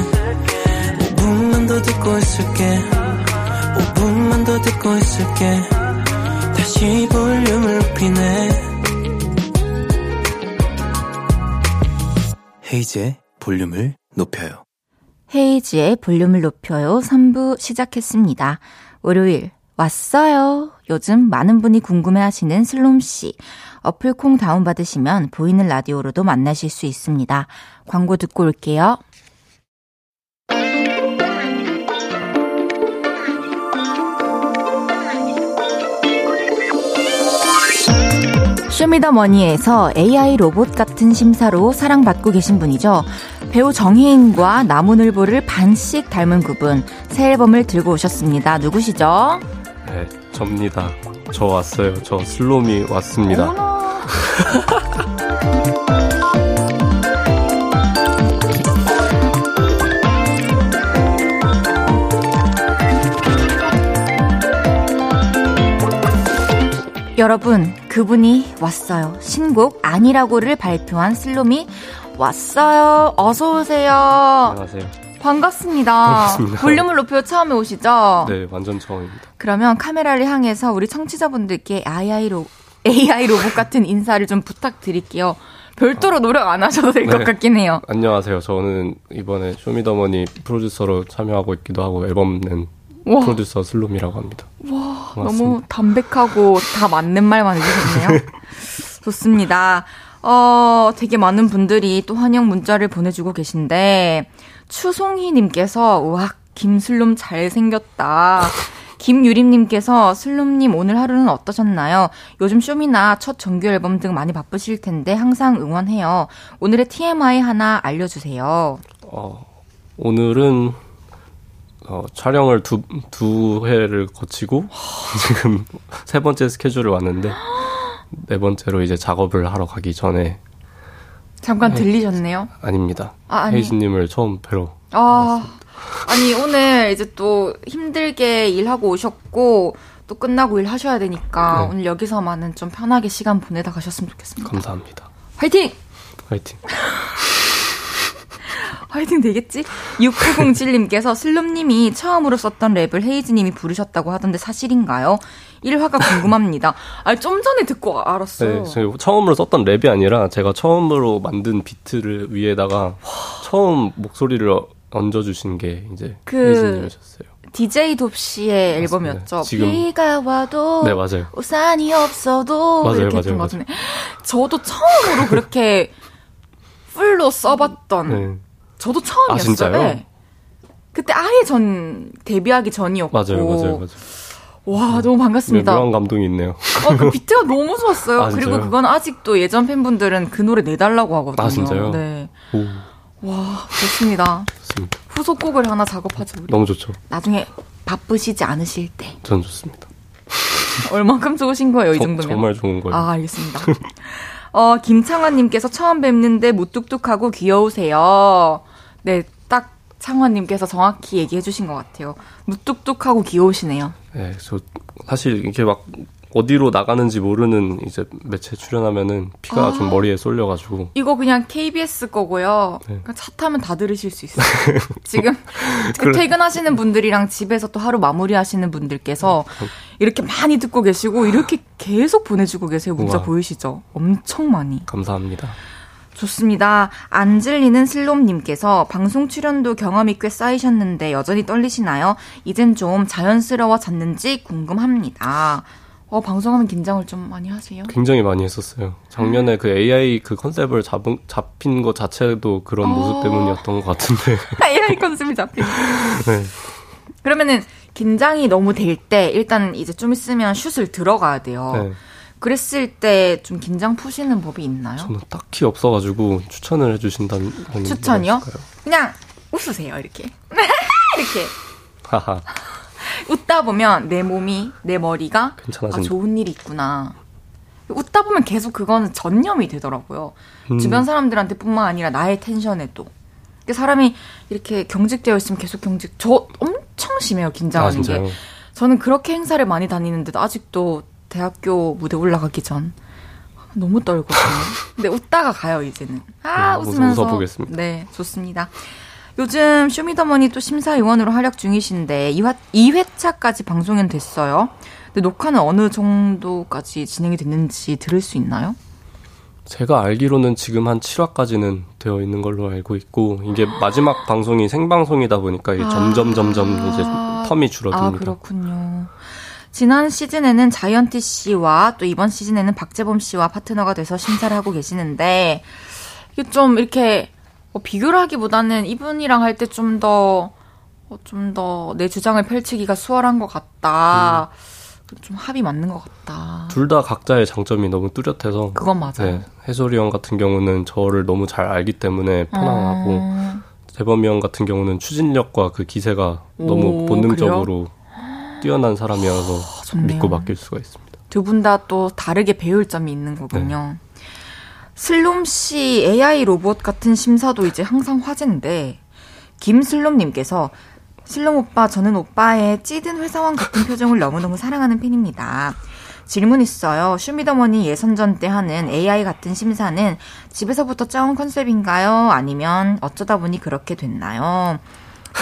[SPEAKER 1] 5분만 더 듣고 있을게. 5분만 더 듣고 있을게. 다시 볼륨을 높이네. 헤이즈의 볼륨을 높여요. 헤이즈의 볼륨을 높여요. 3부 시작했습니다. 월요일 왔어요. 요즘 많은 분이 궁금해하시는 슬롬 씨. 어플 콩 다운받으시면 보이는 라디오로도 만나실 수 있습니다. 광고 듣고 올게요. 쇼미더머니에서 AI 로봇 같은 심사로 사랑받고 계신 분이죠. 배우 정혜인과 나무늘보를 반씩 닮은 그분 새 앨범을 들고 오셨습니다. 누구시죠?
[SPEAKER 2] 네, 접니다. 저 왔어요. 저 슬롬이 왔습니다.
[SPEAKER 1] 여러분, 그분이 왔어요. 신곡 아니라고를 발표한 슬롬이 왔어요. 어서 오세요.
[SPEAKER 2] 안녕하세요.
[SPEAKER 1] 반갑습니다. 반갑습니다. 볼륨을 높여 처음에 오시죠?
[SPEAKER 2] 네, 완전 처음입니다.
[SPEAKER 1] 그러면 카메라를 향해서 우리 청취자분들께 AI로, AI 로봇 같은 인사를 좀 부탁드릴게요. 별도로 노력 안 하셔도 될것 네. 같긴 해요.
[SPEAKER 2] 안녕하세요. 저는 이번에 쇼미더머니 프로듀서로 참여하고 있기도 하고 앨범 낸 와. 프로듀서 슬롬이라고 합니다.
[SPEAKER 1] 와, 고맙습니다. 너무 담백하고 다 맞는 말만 해주셨네요. 좋습니다. 어, 되게 많은 분들이 또 환영 문자를 보내주고 계신데, 추송희님께서, 우와, 김슬롬 잘생겼다. 김유림님께서 슬롬님 오늘 하루는 어떠셨나요? 요즘 쇼미나 첫 정규 앨범 등 많이 바쁘실 텐데 항상 응원해요. 오늘의 TMI 하나 알려주세요. 어,
[SPEAKER 2] 오늘은 어, 촬영을 두, 두 회를 거치고 지금 세 번째 스케줄을 왔는데 네 번째로 이제 작업을 하러 가기 전에
[SPEAKER 1] 잠깐 들리셨네요?
[SPEAKER 2] 아닙니다. 아, 아니. 헤이즈님을 처음 뵈러 아,
[SPEAKER 1] 왔습니다. 아니 오늘 이제 또 힘들게 일하고 오셨고 또 끝나고 일 하셔야 되니까 네. 오늘 여기서만은 좀 편하게 시간 보내다 가셨으면 좋겠습니다.
[SPEAKER 2] 감사합니다.
[SPEAKER 1] 화이팅!
[SPEAKER 2] 화이팅.
[SPEAKER 1] 화이팅 되겠지? 6907님께서 슬lum님이 처음으로 썼던 랩을 헤이즈님이 부르셨다고 하던데 사실인가요? 1화가 궁금합니다. 아, 좀 전에 듣고 알았어요.
[SPEAKER 2] 네, 처음으로 썼던 랩이 아니라 제가 처음으로 만든 비트를 위에다가 처음 목소리를 얹어주신 게 이제 그 헤이즈님이셨어요.
[SPEAKER 1] DJ 돕씨의 앨범이었죠. 지금 비가 와도 네, 맞아요. 우산이 없어도 맞아요, 이렇게 맞아요, 맞아요. 저도 처음으로 그렇게 풀로 써봤던 네. 저도 처음이었어요. 아, 네. 그때 아예 전 데뷔하기 전이었고.
[SPEAKER 2] 맞아요, 맞아요, 맞아요.
[SPEAKER 1] 와, 너무 반갑습니다.
[SPEAKER 2] 네, 묘한 감동이 있네요.
[SPEAKER 1] 어, 그 비트가 너무 좋았어요. 아, 그리고 그건 아직도 예전 팬분들은 그 노래 내달라고 하거든요.
[SPEAKER 2] 아, 진짜요?
[SPEAKER 1] 네. 오. 와, 좋습니다.
[SPEAKER 2] 좋습니다.
[SPEAKER 1] 후속곡을 하나 작업하죠. 우리.
[SPEAKER 2] 너무 좋죠.
[SPEAKER 1] 나중에 바쁘시지 않으실 때.
[SPEAKER 2] 전 좋습니다.
[SPEAKER 1] 얼마큼 좋으신 거예요, 이 정도면?
[SPEAKER 2] 정말 좋은 거예요.
[SPEAKER 1] 아, 알겠습니다. 어, 김창환님께서 처음 뵙는데 무뚝뚝하고 귀여우세요. 네, 딱 창환님께서 정확히 얘기해 주신 것 같아요. 무뚝뚝하고 귀여우시네요.
[SPEAKER 2] 네, 저 사실 이렇게 막 어디로 나가는지 모르는 이제 매체 출연하면은 피가 아, 좀 머리에 쏠려가지고
[SPEAKER 1] 이거 그냥 KBS 거고요. 네. 그러니까 차 타면 다 들으실 수 있어요. 지금 그래. 퇴근하시는 분들이랑 집에서 또 하루 마무리하시는 분들께서 네. 이렇게 많이 듣고 계시고 이렇게 계속 보내주고 계세요. 문자 우와. 보이시죠? 엄청 많이.
[SPEAKER 2] 감사합니다.
[SPEAKER 1] 좋습니다. 안 질리는 슬롬님께서 방송 출연도 경험이 꽤 쌓이셨는데 여전히 떨리시나요? 이젠 좀 자연스러워졌는지 궁금합니다. 어, 방송하면 긴장을 좀 많이 하세요?
[SPEAKER 2] 굉장히 많이 했었어요. 작년에 그 AI 그 컨셉을 잡은, 잡힌 것 자체도 그런 어... 모습 때문이었던 것 같은데.
[SPEAKER 1] AI 컨셉이 잡힌. 네. 그러면은 긴장이 너무 될 때 일단 이제 좀 있으면 슛을 들어가야 돼요. 네. 그랬을 때 좀 긴장 푸시는 법이 있나요?
[SPEAKER 2] 저는 딱히 없어가지고 추천을 해주신다면
[SPEAKER 1] 추천이요? 그냥 웃으세요 이렇게 이렇게. 하하. 웃다 보면 내 몸이 내 머리가 아, 좋은 일이 있구나. 웃다 보면 계속 그거는 전념이 되더라고요. 음. 주변 사람들한테뿐만 아니라 나의 텐션에도. 사람이 이렇게 경직되어 있으면 계속 경직. 저 엄청 심해요 긴장하는 아, 게. 저는 그렇게 행사를 많이 다니는데도 아직도 대학교 무대 올라가기 전 너무 떨거든요. 근데 웃다가 가요 이제는. 아 네, 웃으면서.
[SPEAKER 2] 웃어보겠습니다.
[SPEAKER 1] 네 좋습니다. 요즘 쇼미더머니 또 심사위원으로 활약 중이신데 2화, 2회차까지 방송은 됐어요. 근데 녹화는 어느 정도까지 진행이 됐는지 들을 수 있나요?
[SPEAKER 2] 제가 알기로는 지금 한 7화까지는 되어 있는 걸로 알고 있고 이게 마지막 방송이 생방송이다 보니까 이게 아~ 점점 점점 이제 텀이 줄어듭니다.
[SPEAKER 1] 아, 그렇군요. 지난 시즌에는 자이언티 씨와 또 이번 시즌에는 박재범 씨와 파트너가 돼서 심사를 하고 계시는데 이게 좀 이렇게 뭐 비교를 하기보다는 이분이랑 할 때 좀 더, 어, 좀더 내 주장을 펼치기가 수월한 것 같다. 음. 좀 합이 맞는 것 같다.
[SPEAKER 2] 둘 다 각자의 장점이 너무 뚜렷해서.
[SPEAKER 1] 그건 맞아요. 네,
[SPEAKER 2] 해솔이 형 같은 경우는 저를 너무 잘 알기 때문에 편안하고, 음. 재범이 형 같은 경우는 추진력과 그 기세가 오, 너무 본능적으로 그래요? 뛰어난 사람이어서 아, 믿고 맡길 수가 있습니다.
[SPEAKER 1] 두 분 다 또 다르게 배울 점이 있는 거군요. 네. 슬롬 씨 AI 로봇 같은 심사도 이제 항상 화제인데 김슬롬님께서 슬롬 오빠 저는 오빠의 찌든 회사원 같은 표정을 너무너무 사랑하는 팬입니다. 질문 있어요. 쇼미더머니 예선전 때 하는 AI 같은 심사는 집에서부터 짜온 컨셉인가요? 아니면 어쩌다 보니 그렇게 됐나요?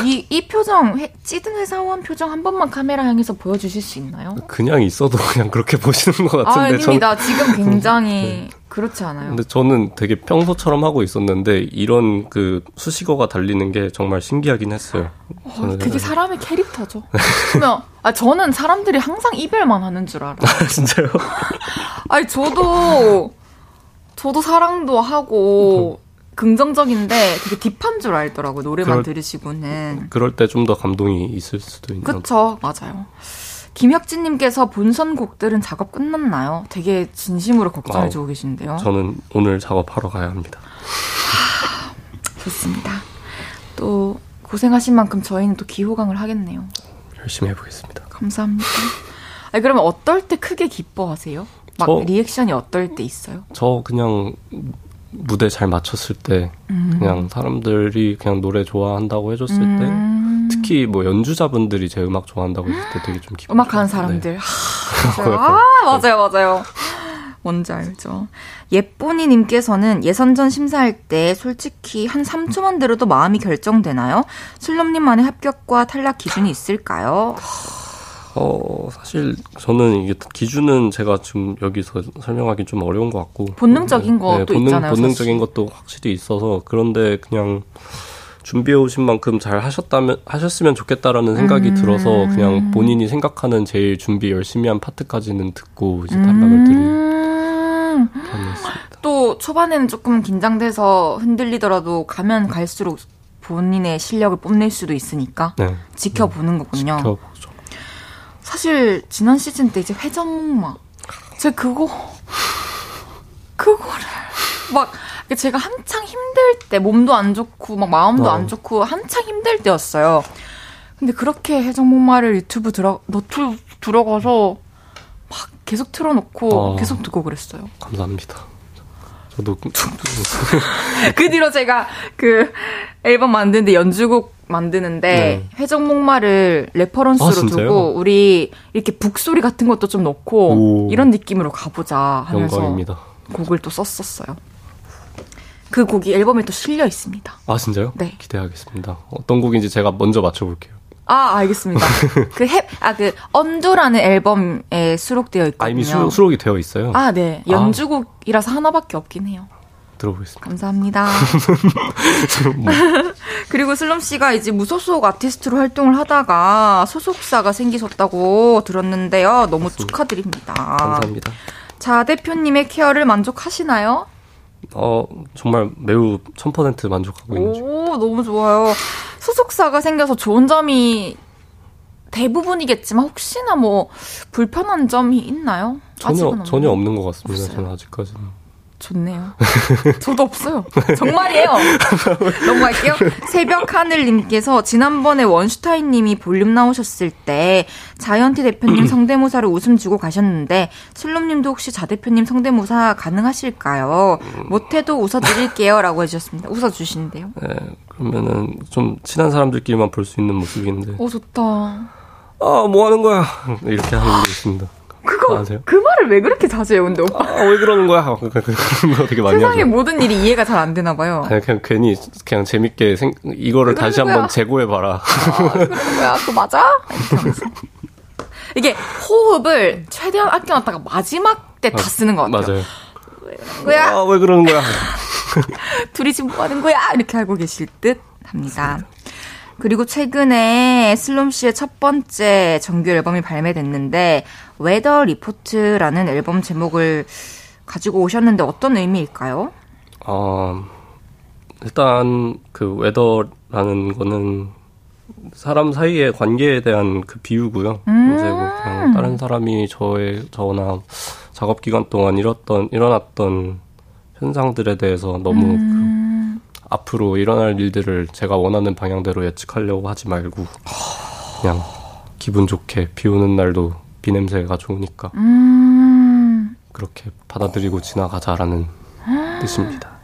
[SPEAKER 1] 이, 이 표정, 회, 찌든 회사원 표정 한 번만 카메라 향해서 보여주실 수 있나요?
[SPEAKER 2] 그냥 있어도 그냥 그렇게 보시는 것 같은데. 아,
[SPEAKER 1] 아닙니다. 전... 지금 굉장히 네. 그렇지 않아요.
[SPEAKER 2] 근데 저는 되게 평소처럼 하고 있었는데 이런 그 수식어가 달리는 게 정말 신기하긴 했어요.
[SPEAKER 1] 어, 되게 사람의 캐릭터죠. 그러면 아 저는 사람들이 항상 이별만 하는 줄 알아요.
[SPEAKER 2] 아, 진짜요?
[SPEAKER 1] 아니 저도 저도 사랑도 하고 긍정적인데 되게 딥한 줄 알더라고요. 노래만 그럴, 들으시고는.
[SPEAKER 2] 그럴 때 좀 더 감동이 있을 수도 있는.
[SPEAKER 1] 그쵸, 맞아요. 김혁진님께서 본선 곡들은 작업 끝났나요? 되게 진심으로 걱정해주고 계신데요.
[SPEAKER 2] 저는 오늘 작업하러 가야 합니다.
[SPEAKER 1] 좋습니다. 또 고생하신 만큼 저희는 또 기호강을 하겠네요.
[SPEAKER 2] 열심히 해보겠습니다.
[SPEAKER 1] 감사합니다. 아니, 그러면 어떨 때 크게 기뻐하세요? 막 저, 리액션이 어떨 때 있어요?
[SPEAKER 2] 저 그냥 무대 잘 맞췄을 때 음. 그냥 사람들이 그냥 노래 좋아한다고 해줬을 음. 때 특히 뭐 연주자분들이 제 음악 좋아한다고 했을 때 되게 좀 기분
[SPEAKER 1] 음악하는 사람들 네. 아 맞아요 맞아요 뭔지 알죠 예쁜이님께서는 예선전 심사할 때 솔직히 한 3초만 들어도 마음이 결정되나요? 슬럼님만의 합격과 탈락 기준이 있을까요?
[SPEAKER 2] 어, 사실 저는 이게 기준은 제가 지금 여기서 설명하기 좀 어려운 것 같고
[SPEAKER 1] 본능적인 네, 것도 네, 본능, 있잖아요.
[SPEAKER 2] 본능적인
[SPEAKER 1] 사실.
[SPEAKER 2] 것도 확실히 있어서 그런데 그냥 준비해 오신 만큼 잘 하셨다면 하셨으면 좋겠다라는 생각이 음. 들어서 그냥 본인이 생각하는 제일 준비 열심히 한 파트까지는 듣고 이제 탈락을 드린 음. 편이었습니다.
[SPEAKER 1] 또 초반에는 조금 긴장돼서 흔들리더라도 가면 갈수록 본인의 실력을 뽐낼 수도 있으니까 네. 지켜보는 거군요.
[SPEAKER 2] 지켜보죠.
[SPEAKER 1] 사실 지난 시즌 때 이제 회전목마 제가 그거 그거를 막 제가 한창 힘들 때 몸도 안 좋고 막 마음도
[SPEAKER 2] 어.
[SPEAKER 1] 안 좋고 한창 힘들 때였어요. 근데 그렇게 해적목마를 유튜브 들어 너튜브 들어가서 막 계속 틀어놓고
[SPEAKER 2] 어.
[SPEAKER 1] 계속 듣고 그랬어요.
[SPEAKER 2] 감사합니다. 저도
[SPEAKER 1] 그 뒤로 제가 그 앨범 만드는데 연주곡 만드는데
[SPEAKER 2] 네.
[SPEAKER 1] 회전 목마를 reference로
[SPEAKER 2] 아?
[SPEAKER 1] 두고 우리 이렇게 북소리 같은 것도 좀 넣고
[SPEAKER 2] 오.
[SPEAKER 1] 이런 느낌으로 가보자 하면서
[SPEAKER 2] 영광입니다.
[SPEAKER 1] 곡을 또 썼었어요. 그 곡이 앨범에 또 실려 있습니다.
[SPEAKER 2] 아 진짜요?
[SPEAKER 1] 네.
[SPEAKER 2] 기대하겠습니다. 어떤 곡인지 제가 먼저 맞춰볼게요.
[SPEAKER 1] 아, 알겠습니다. 그 햅, 아, 그, Undo라는 앨범에 수록되어 있거든요.
[SPEAKER 2] 아 이미 수, 수록이 되어 있어요.
[SPEAKER 1] 아, 네. 연주곡이라서 하나밖에 없긴 해요.
[SPEAKER 2] 들어보겠습니다.
[SPEAKER 1] 감사합니다. 그리고 슬럼 씨가 이제 무소속 아티스트로 활동을 하다가 소속사가 생기셨다고 들었는데요. 너무 축하드립니다.
[SPEAKER 2] 감사합니다.
[SPEAKER 1] 자, 대표님의 케어를 만족하시나요?
[SPEAKER 2] 어 정말 매우 1000% 만족하고 있는 중.
[SPEAKER 1] 오, 너무 좋아요. 소속사가 생겨서 좋은 점이 대부분이겠지만 혹시나 뭐 불편한 점이 있나요?
[SPEAKER 2] 전혀 전혀? 없는 것 같습니다.
[SPEAKER 1] 없어요.
[SPEAKER 2] 저는 아직까지는.
[SPEAKER 1] 좋네요. 저도 없어요. 정말이에요. 넘어갈게요. 새벽 하늘님께서 지난번에 원슈타인님이 볼륨 나오셨을 때 자이언티 대표님 성대모사를 웃음 주고 가셨는데 슬롬님도 혹시 자 대표님 성대모사 가능하실까요? 못해도 웃어드릴게요라고 해주셨습니다. 웃어주신대요.
[SPEAKER 2] 네, 그러면은 좀 친한 사람들끼리만 볼 수 있는 모습인데.
[SPEAKER 1] 오 좋다.
[SPEAKER 2] 아뭐 하는 거야? 이렇게 하는 게 있습니다.
[SPEAKER 1] 그거
[SPEAKER 2] 아세요?
[SPEAKER 1] 그 말을 왜 그렇게 자주 해요, 근데 오빠?
[SPEAKER 2] 아 왜 그러는 거야? 그런 거 되게 많이
[SPEAKER 1] 세상의
[SPEAKER 2] 하죠.
[SPEAKER 1] 모든 일이 이해가 잘 안 되나 봐요.
[SPEAKER 2] 아니 그냥 괜히 그냥 재밌게 생, 이거를
[SPEAKER 1] 왜
[SPEAKER 2] 다시 한번? 재고해 봐라.
[SPEAKER 1] 그런 거야, 그거 맞아? 이게 호흡을 최대한 아껴놨다가 마지막 때 다 쓰는 것 같아요.
[SPEAKER 2] 맞아요.
[SPEAKER 1] 뭐야?
[SPEAKER 2] 아 왜 그러는 거야?
[SPEAKER 1] 둘이 지금 뭐 하는 거야? 이렇게 알고 계실 듯 합니다. 그리고 최근에 슬롬 씨의 첫 번째 정규 앨범이 발매됐는데 Weather Report라는 앨범 제목을 가지고 오셨는데 어떤 의미일까요?
[SPEAKER 2] 어, 일단 그 weather라는 거는 사람 사이의 관계에 대한 그 비유고요.
[SPEAKER 1] 음.
[SPEAKER 2] 이제 뭐 그냥 다른 사람이 저의 저나 작업 기간 동안 일었던 일어났던 현상들에 대해서 너무
[SPEAKER 1] 음.
[SPEAKER 2] 그 앞으로 일어날 일들을 제가 원하는 방향대로 예측하려고 하지 말고 그냥 기분 좋게 비 오는 날도 비 냄새가 좋으니까
[SPEAKER 1] 음.
[SPEAKER 2] 그렇게 받아들이고 지나가자라는 뜻입니다.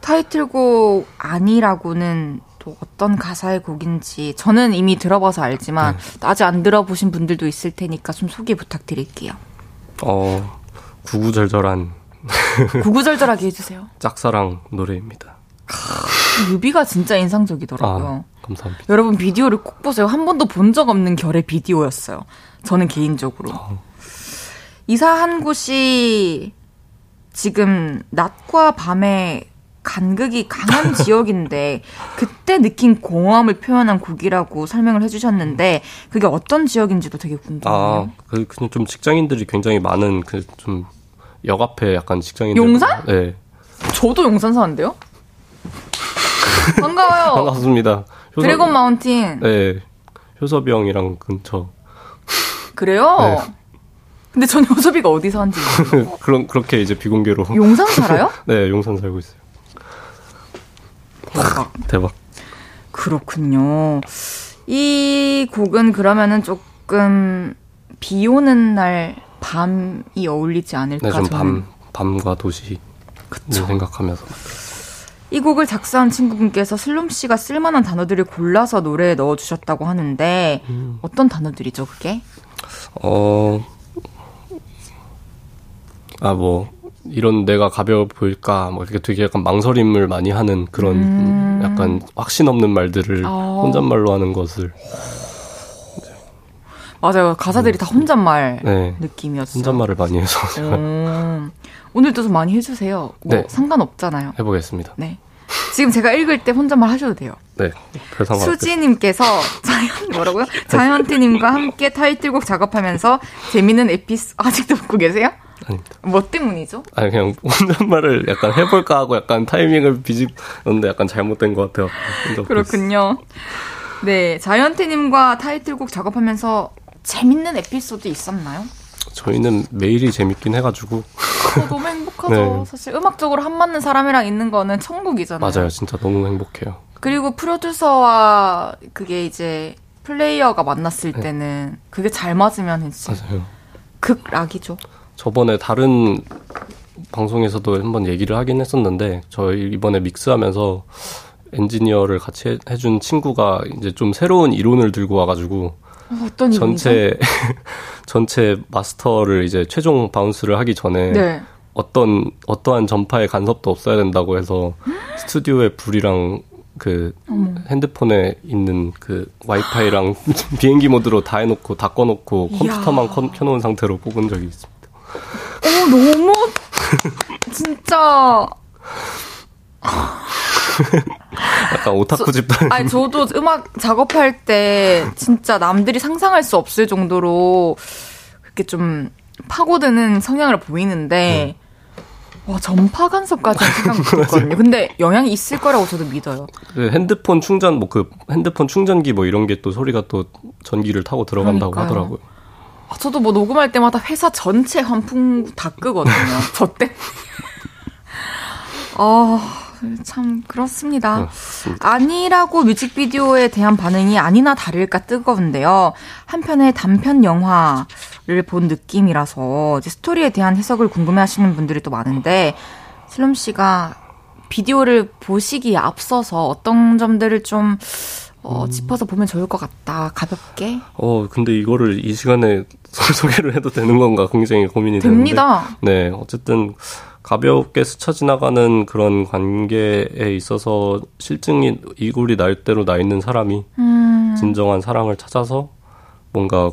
[SPEAKER 1] 타이틀곡 아니라고는 또 어떤 가사의 곡인지 저는 이미 들어봐서 알지만 또 아직 안 들어보신 분들도 있을 테니까 좀 소개 부탁드릴게요.
[SPEAKER 2] 어, 구구절절한
[SPEAKER 1] 구구절절하게 해주세요.
[SPEAKER 2] 짝사랑 노래입니다.
[SPEAKER 1] 뮤비가 진짜 인상적이더라고요.
[SPEAKER 2] 아, 감사합니다.
[SPEAKER 1] 여러분 비디오를 꼭 보세요. 한 번도 본 적 없는 결의 비디오였어요. 저는 개인적으로. 이사한 곳이 지금 낮과 밤의 간극이 강한 지역인데 그때 느낀 공허함을 표현한 곡이라고 설명을 해주셨는데 그게 어떤 지역인지도 되게 궁금해요.
[SPEAKER 2] 아, 그, 그냥 좀 직장인들이 굉장히 많은 그 좀 역 앞에 약간 직장인들.
[SPEAKER 1] 용산?
[SPEAKER 2] 네.
[SPEAKER 1] 저도 용산 사는데요? 반가워요.
[SPEAKER 2] 반갑습니다. 효섭-
[SPEAKER 1] 드래곤 마운틴.
[SPEAKER 2] 네. 효섭이 형이랑 근처.
[SPEAKER 1] 그래요?
[SPEAKER 2] 네.
[SPEAKER 1] 근데 전 요섭이가 어디 사는지 모르겠어요.
[SPEAKER 2] 그런, 그렇게 이제 비공개로.
[SPEAKER 1] 용산 살아요?
[SPEAKER 2] 네, 용산 살고 있어요.
[SPEAKER 1] 대박.
[SPEAKER 2] 대박.
[SPEAKER 1] 그렇군요. 이 곡은 그러면은 조금 비 오는 날 밤이 어울리지 않을까
[SPEAKER 2] 네, 좀
[SPEAKER 1] 저는.
[SPEAKER 2] 밤, 밤과 도시를
[SPEAKER 1] 그쵸.
[SPEAKER 2] 생각하면서.
[SPEAKER 1] 이 곡을 작사한 친구분께서 슬롬 씨가 쓸만한 단어들을 골라서 노래에 넣어주셨다고 하는데
[SPEAKER 2] 음.
[SPEAKER 1] 어떤 단어들이죠 그게?
[SPEAKER 2] 어, 아, 뭐, 이런 내가 가벼워 보일까, 뭐, 이렇게 되게 약간 망설임을 많이 하는 그런
[SPEAKER 1] 음.
[SPEAKER 2] 약간 확신 없는 말들을
[SPEAKER 1] 어.
[SPEAKER 2] 혼잣말로 하는 것을,
[SPEAKER 1] 맞아요 가사들이 다 혼잣말
[SPEAKER 2] 네,
[SPEAKER 1] 느낌이었어요.
[SPEAKER 2] 혼잣말을 많이 해서
[SPEAKER 1] 음, 오늘도 좀 많이 해주세요. 뭐
[SPEAKER 2] 네.
[SPEAKER 1] 상관없잖아요.
[SPEAKER 2] 해보겠습니다.
[SPEAKER 1] 네. 지금 제가 읽을 때 혼잣말 하셔도 돼요.
[SPEAKER 2] 네, 별 상관 없어요.
[SPEAKER 1] 수지님께서 자이언 뭐라고요? 자이언티님과 함께 타이틀곡 작업하면서 재밌는 에피스 아직도 듣고 계세요?
[SPEAKER 2] 아닙니다.
[SPEAKER 1] 뭐 때문이죠?
[SPEAKER 2] 아니, 그냥 혼잣말을 약간 해볼까 하고 약간 타이밍을 비집는데 약간 잘못된 것 같아요.
[SPEAKER 1] 그렇군요. 네, 자이언티님과 타이틀곡 작업하면서 재밌는 에피소드 있었나요?
[SPEAKER 2] 저희는 매일이 재밌긴 해가지고
[SPEAKER 1] 어, 너무 행복하죠. 네. 사실 음악적으로 한 맞는 사람이랑 있는 거는 천국이잖아요.
[SPEAKER 2] 맞아요. 진짜 너무 행복해요.
[SPEAKER 1] 그리고 프로듀서와 그게 이제 플레이어가 만났을 네. 때는 그게 잘 맞으면 이제 맞아요. 극락이죠.
[SPEAKER 2] 저번에 다른 방송에서도 한번 얘기를 하긴 했었는데 저희 이번에 믹스하면서 엔지니어를 같이 해, 준 친구가 이제 좀 새로운 이론을 들고 와가지고
[SPEAKER 1] 어, 떤
[SPEAKER 2] 전체 전체 마스터를 이제 최종 bounce를 하기 전에 네. 어떤 어떠한 전파의 간섭도 없어야 된다고 해서 스튜디오에 불이랑 그 어머. 핸드폰에 있는 그 와이파이랑 비행기 모드로 다 해놓고 다 꺼놓고 컴퓨터만 켜, 켜놓은 상태로 뽑은 적이 있습니다.
[SPEAKER 1] 어 너무 진짜
[SPEAKER 2] 약간 오타쿠 집단.
[SPEAKER 1] 아니 저도 음악 작업할 때 진짜 남들이 상상할 수 없을 정도로 그렇게 좀 파고드는 성향을 보이는데 음. 와 전파 간섭까지는 생각 못했거든요. 근데 영향이 있을 거라고 저도 믿어요.
[SPEAKER 2] 그 핸드폰 충전 뭐 그 핸드폰 충전기 뭐 이런 게 또 소리가 또 전기를 타고 들어간다고 그러니까요. 하더라고요.
[SPEAKER 1] 아, 저도 뭐 녹음할 때마다 회사 전체 환풍 다 끄거든요. 저 때. 아. 참 그렇습니다. 네, 아니라고 뮤직비디오에 대한 반응이 아니나 다를까 뜨거운데요. 한편의 단편 영화를 본 느낌이라서 스토리에 대한 해석을 궁금해하시는 분들이 또 많은데 슬롬 씨가 비디오를 보시기에 앞서서 어떤 점들을 좀 어, 음. 짚어서 보면 좋을 것 같다. 가볍게.
[SPEAKER 2] 어, 근데 이거를 이 시간에 소개를 해도 되는 건가 굉장히 고민이
[SPEAKER 1] 됩니다.
[SPEAKER 2] 되는데. 네, 어쨌든 가볍게 스쳐 지나가는 그런 관계에 있어서 실증이 이골이 날 대로 나 있는 사람이 음. 진정한 사랑을 찾아서 뭔가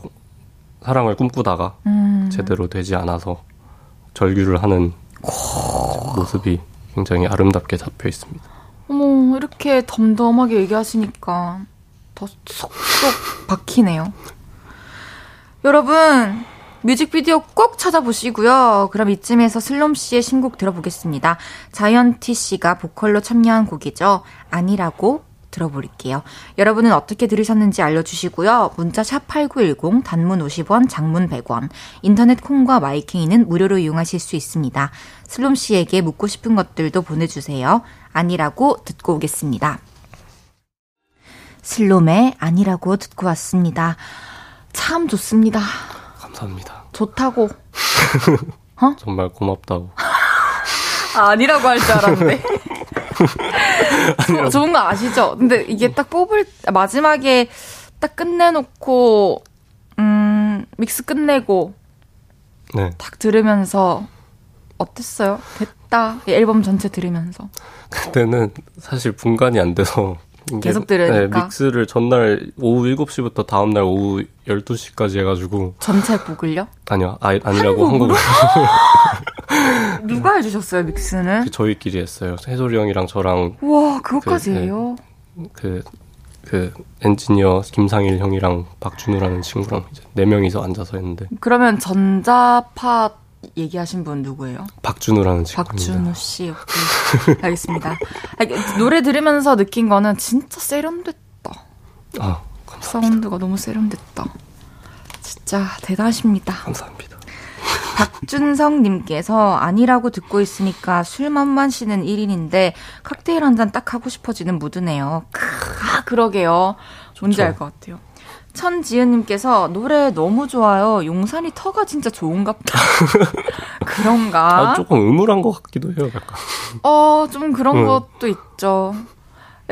[SPEAKER 2] 사랑을 꿈꾸다가 음. 제대로 되지 않아서 절규를 하는 오. 모습이 굉장히 아름답게 잡혀 있습니다.
[SPEAKER 1] 어머, 이렇게 덤덤하게 얘기하시니까 더 쏙쏙 박히네요. 여러분, 뮤직비디오 꼭 찾아보시고요. 그럼 이쯤에서 슬롬 씨의 신곡 들어보겠습니다. 자이언티 씨가 보컬로 참여한 곡이죠. 아니라고 들어볼게요. 여러분은 어떻게 들으셨는지 알려주시고요. 문자 샵 8910, 단문 50원, 장문 100원, 인터넷 콩과 마이케이는 무료로 이용하실 수 있습니다. 슬롬 씨에게 묻고 싶은 것들도 보내주세요. 아니라고 듣고 오겠습니다. 슬롬의 아니라고 듣고 왔습니다. 참 좋습니다.
[SPEAKER 2] 감사합니다.
[SPEAKER 1] 좋다고. 어?
[SPEAKER 2] 정말 고맙다고.
[SPEAKER 1] 아, 아니라고 할 줄 알았는데. 좋은 거 아시죠? 근데 이게 딱 뽑을 마지막에 딱 끝내놓고 음 믹스 끝내고 네. 딱 들으면서 어땠어요? 됐다. 앨범 전체 들으면서.
[SPEAKER 2] 그때는 사실 분간이 안 돼서
[SPEAKER 1] 계속 들으니까.
[SPEAKER 2] 네, 믹스를 전날 오후 7시부터 다음 날 오후 12시까지 해 가지고.
[SPEAKER 1] 전체 곡을요?
[SPEAKER 2] 아니요, 아, 아니라고 한국으로.
[SPEAKER 1] 누가 해 주셨어요, 믹스는?
[SPEAKER 2] 그 저희끼리 했어요. 해솔이 형이랑 저랑.
[SPEAKER 1] 와, 그것까지 그, 해요?
[SPEAKER 2] 그, 그, 엔지니어 김상일 형이랑 박준우라는 친구랑 이제 네 명이서 앉아서 했는데.
[SPEAKER 1] 그러면 전자파 얘기하신 분 누구예요?
[SPEAKER 2] 박준우라는 친구.
[SPEAKER 1] 박준우 씨. 오케이. 알겠습니다. 아니, 노래 들으면서 느낀 거는 진짜 세련됐다.
[SPEAKER 2] 아,
[SPEAKER 1] 감사합니다. 사운드가 너무 세련됐다. 진짜 대단하십니다.
[SPEAKER 2] 감사합니다.
[SPEAKER 1] 박준성님께서 아니라고 듣고 있으니까 술만 마시는 1인인데 칵테일 한 잔 딱 하고 싶어지는 무드네요. 크, 아, 그러게요. 뭔지 알 것 같아요. 천지은님께서 노래 너무 좋아요. 용산이 터가 진짜 좋은갑다. 그런가?
[SPEAKER 2] 아, 조금 음울한 것 같기도 해요, 약간.
[SPEAKER 1] 어, 좀 그런 응. 것도 있죠.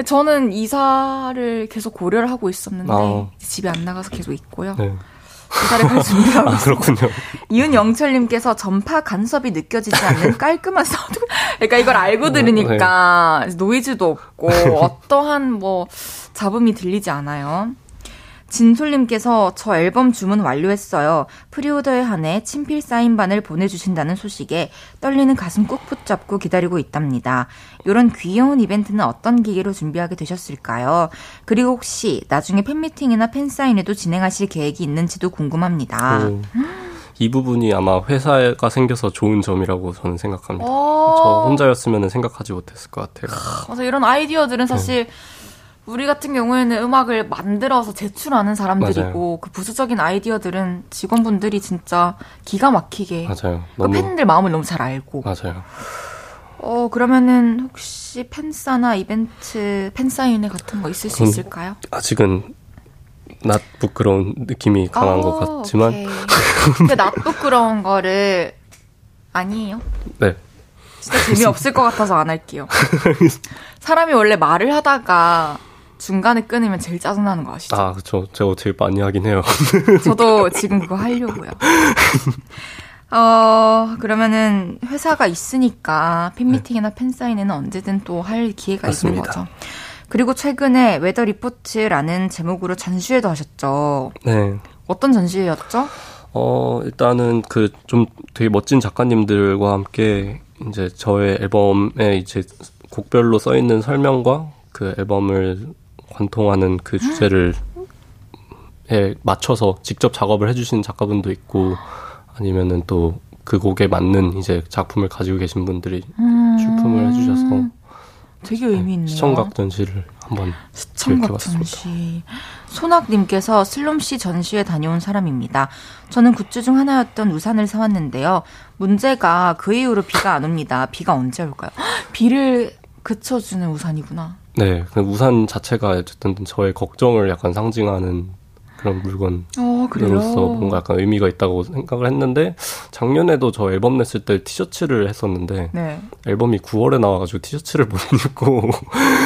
[SPEAKER 1] 저는 이사를 계속 고려를 하고 있었는데 아. 집에 안 나가서 계속 있고요. 네. 이사를 갈 준비하고
[SPEAKER 2] 아, 그렇군요.
[SPEAKER 1] 이은영철님께서 전파 간섭이 느껴지지 않는 깔끔한 사운드. 그러니까 이걸 알고 어, 들으니까 네. 노이즈도 없고 어떠한 뭐 잡음이 들리지 않아요. 진솔님께서 저 앨범 주문 완료했어요. preorder에 한해 친필 사인반을 보내주신다는 소식에 떨리는 가슴 꾹 붙잡고 기다리고 있답니다. 이런 귀여운 이벤트는 어떤 계기로 준비하게 되셨을까요? 그리고 혹시 나중에 팬미팅이나 팬사인회도 진행하실 계획이 있는지도 궁금합니다. 오.
[SPEAKER 2] 이 부분이 아마 회사가 생겨서 좋은 점이라고 저는 생각합니다. 저 혼자였으면 생각하지 못했을 것 같아요.
[SPEAKER 1] 맞아, 이런 아이디어들은 사실 네. 우리 같은 경우에는 음악을 만들어서 제출하는 사람들이고 맞아요. 그 부수적인 아이디어들은 직원분들이 진짜 기가 막히게
[SPEAKER 2] 맞아요.
[SPEAKER 1] 그 너무... 팬들 마음을 너무 잘 알고
[SPEAKER 2] 맞아요.
[SPEAKER 1] 어 그러면은 혹시 팬사나 이벤트 팬사인회 같은 거 있을 수 있을까요?
[SPEAKER 2] 아직은 낫 부끄러운 느낌이 강한 어, 것 같지만
[SPEAKER 1] 낫 부끄러운 거를 아니에요?
[SPEAKER 2] 네.
[SPEAKER 1] 진짜 재미없을 것 같아서 안 할게요. 사람이 원래 말을 하다가 중간에 끊으면 제일 짜증나는 거 아시죠?
[SPEAKER 2] 아, 그쵸. 제가 제일 많이 하긴 해요.
[SPEAKER 1] 저도 지금 그거 하려고요. 어, 그러면은 회사가 있으니까 팬미팅이나 네. 팬사인회는 언제든 또 할 기회가 맞습니다. 있는 거죠. 그리고 최근에 Weather Report라는 제목으로 전시회도 하셨죠.
[SPEAKER 2] 네.
[SPEAKER 1] 어떤 전시회였죠?
[SPEAKER 2] 어, 일단은 그 좀 되게 멋진 작가님들과 함께 이제 저의 앨범에 이제 곡별로 써 있는 설명과 그 앨범을 관통하는 그 주제를 에 맞춰서 직접 작업을 해주신 작가분도 있고 아니면은 또 그 곡에 맞는 이제 작품을 가지고 계신 분들이 음. 출품을 해주셔서
[SPEAKER 1] 되게 의미 있네요.
[SPEAKER 2] 시청각 전시를 한번 시청각 전시.
[SPEAKER 1] 소낙님께서 슬롬 씨 전시회 다녀온 사람입니다. 저는 굿즈 중 하나였던 우산을 사왔는데요. 문제가 그 이후로 비가 안 옵니다. 비가 언제 올까요? 비를 그쳐주는 우산이구나.
[SPEAKER 2] 네, 그 우산 자체가 어쨌든 저의 걱정을 약간 상징하는 그런 물건으로서 어, 뭔가 약간 의미가 있다고 생각을 했는데 작년에도 저 앨범 냈을 때 티셔츠를 했었는데 네. 앨범이 9월에 나와가지고 티셔츠를 못 입고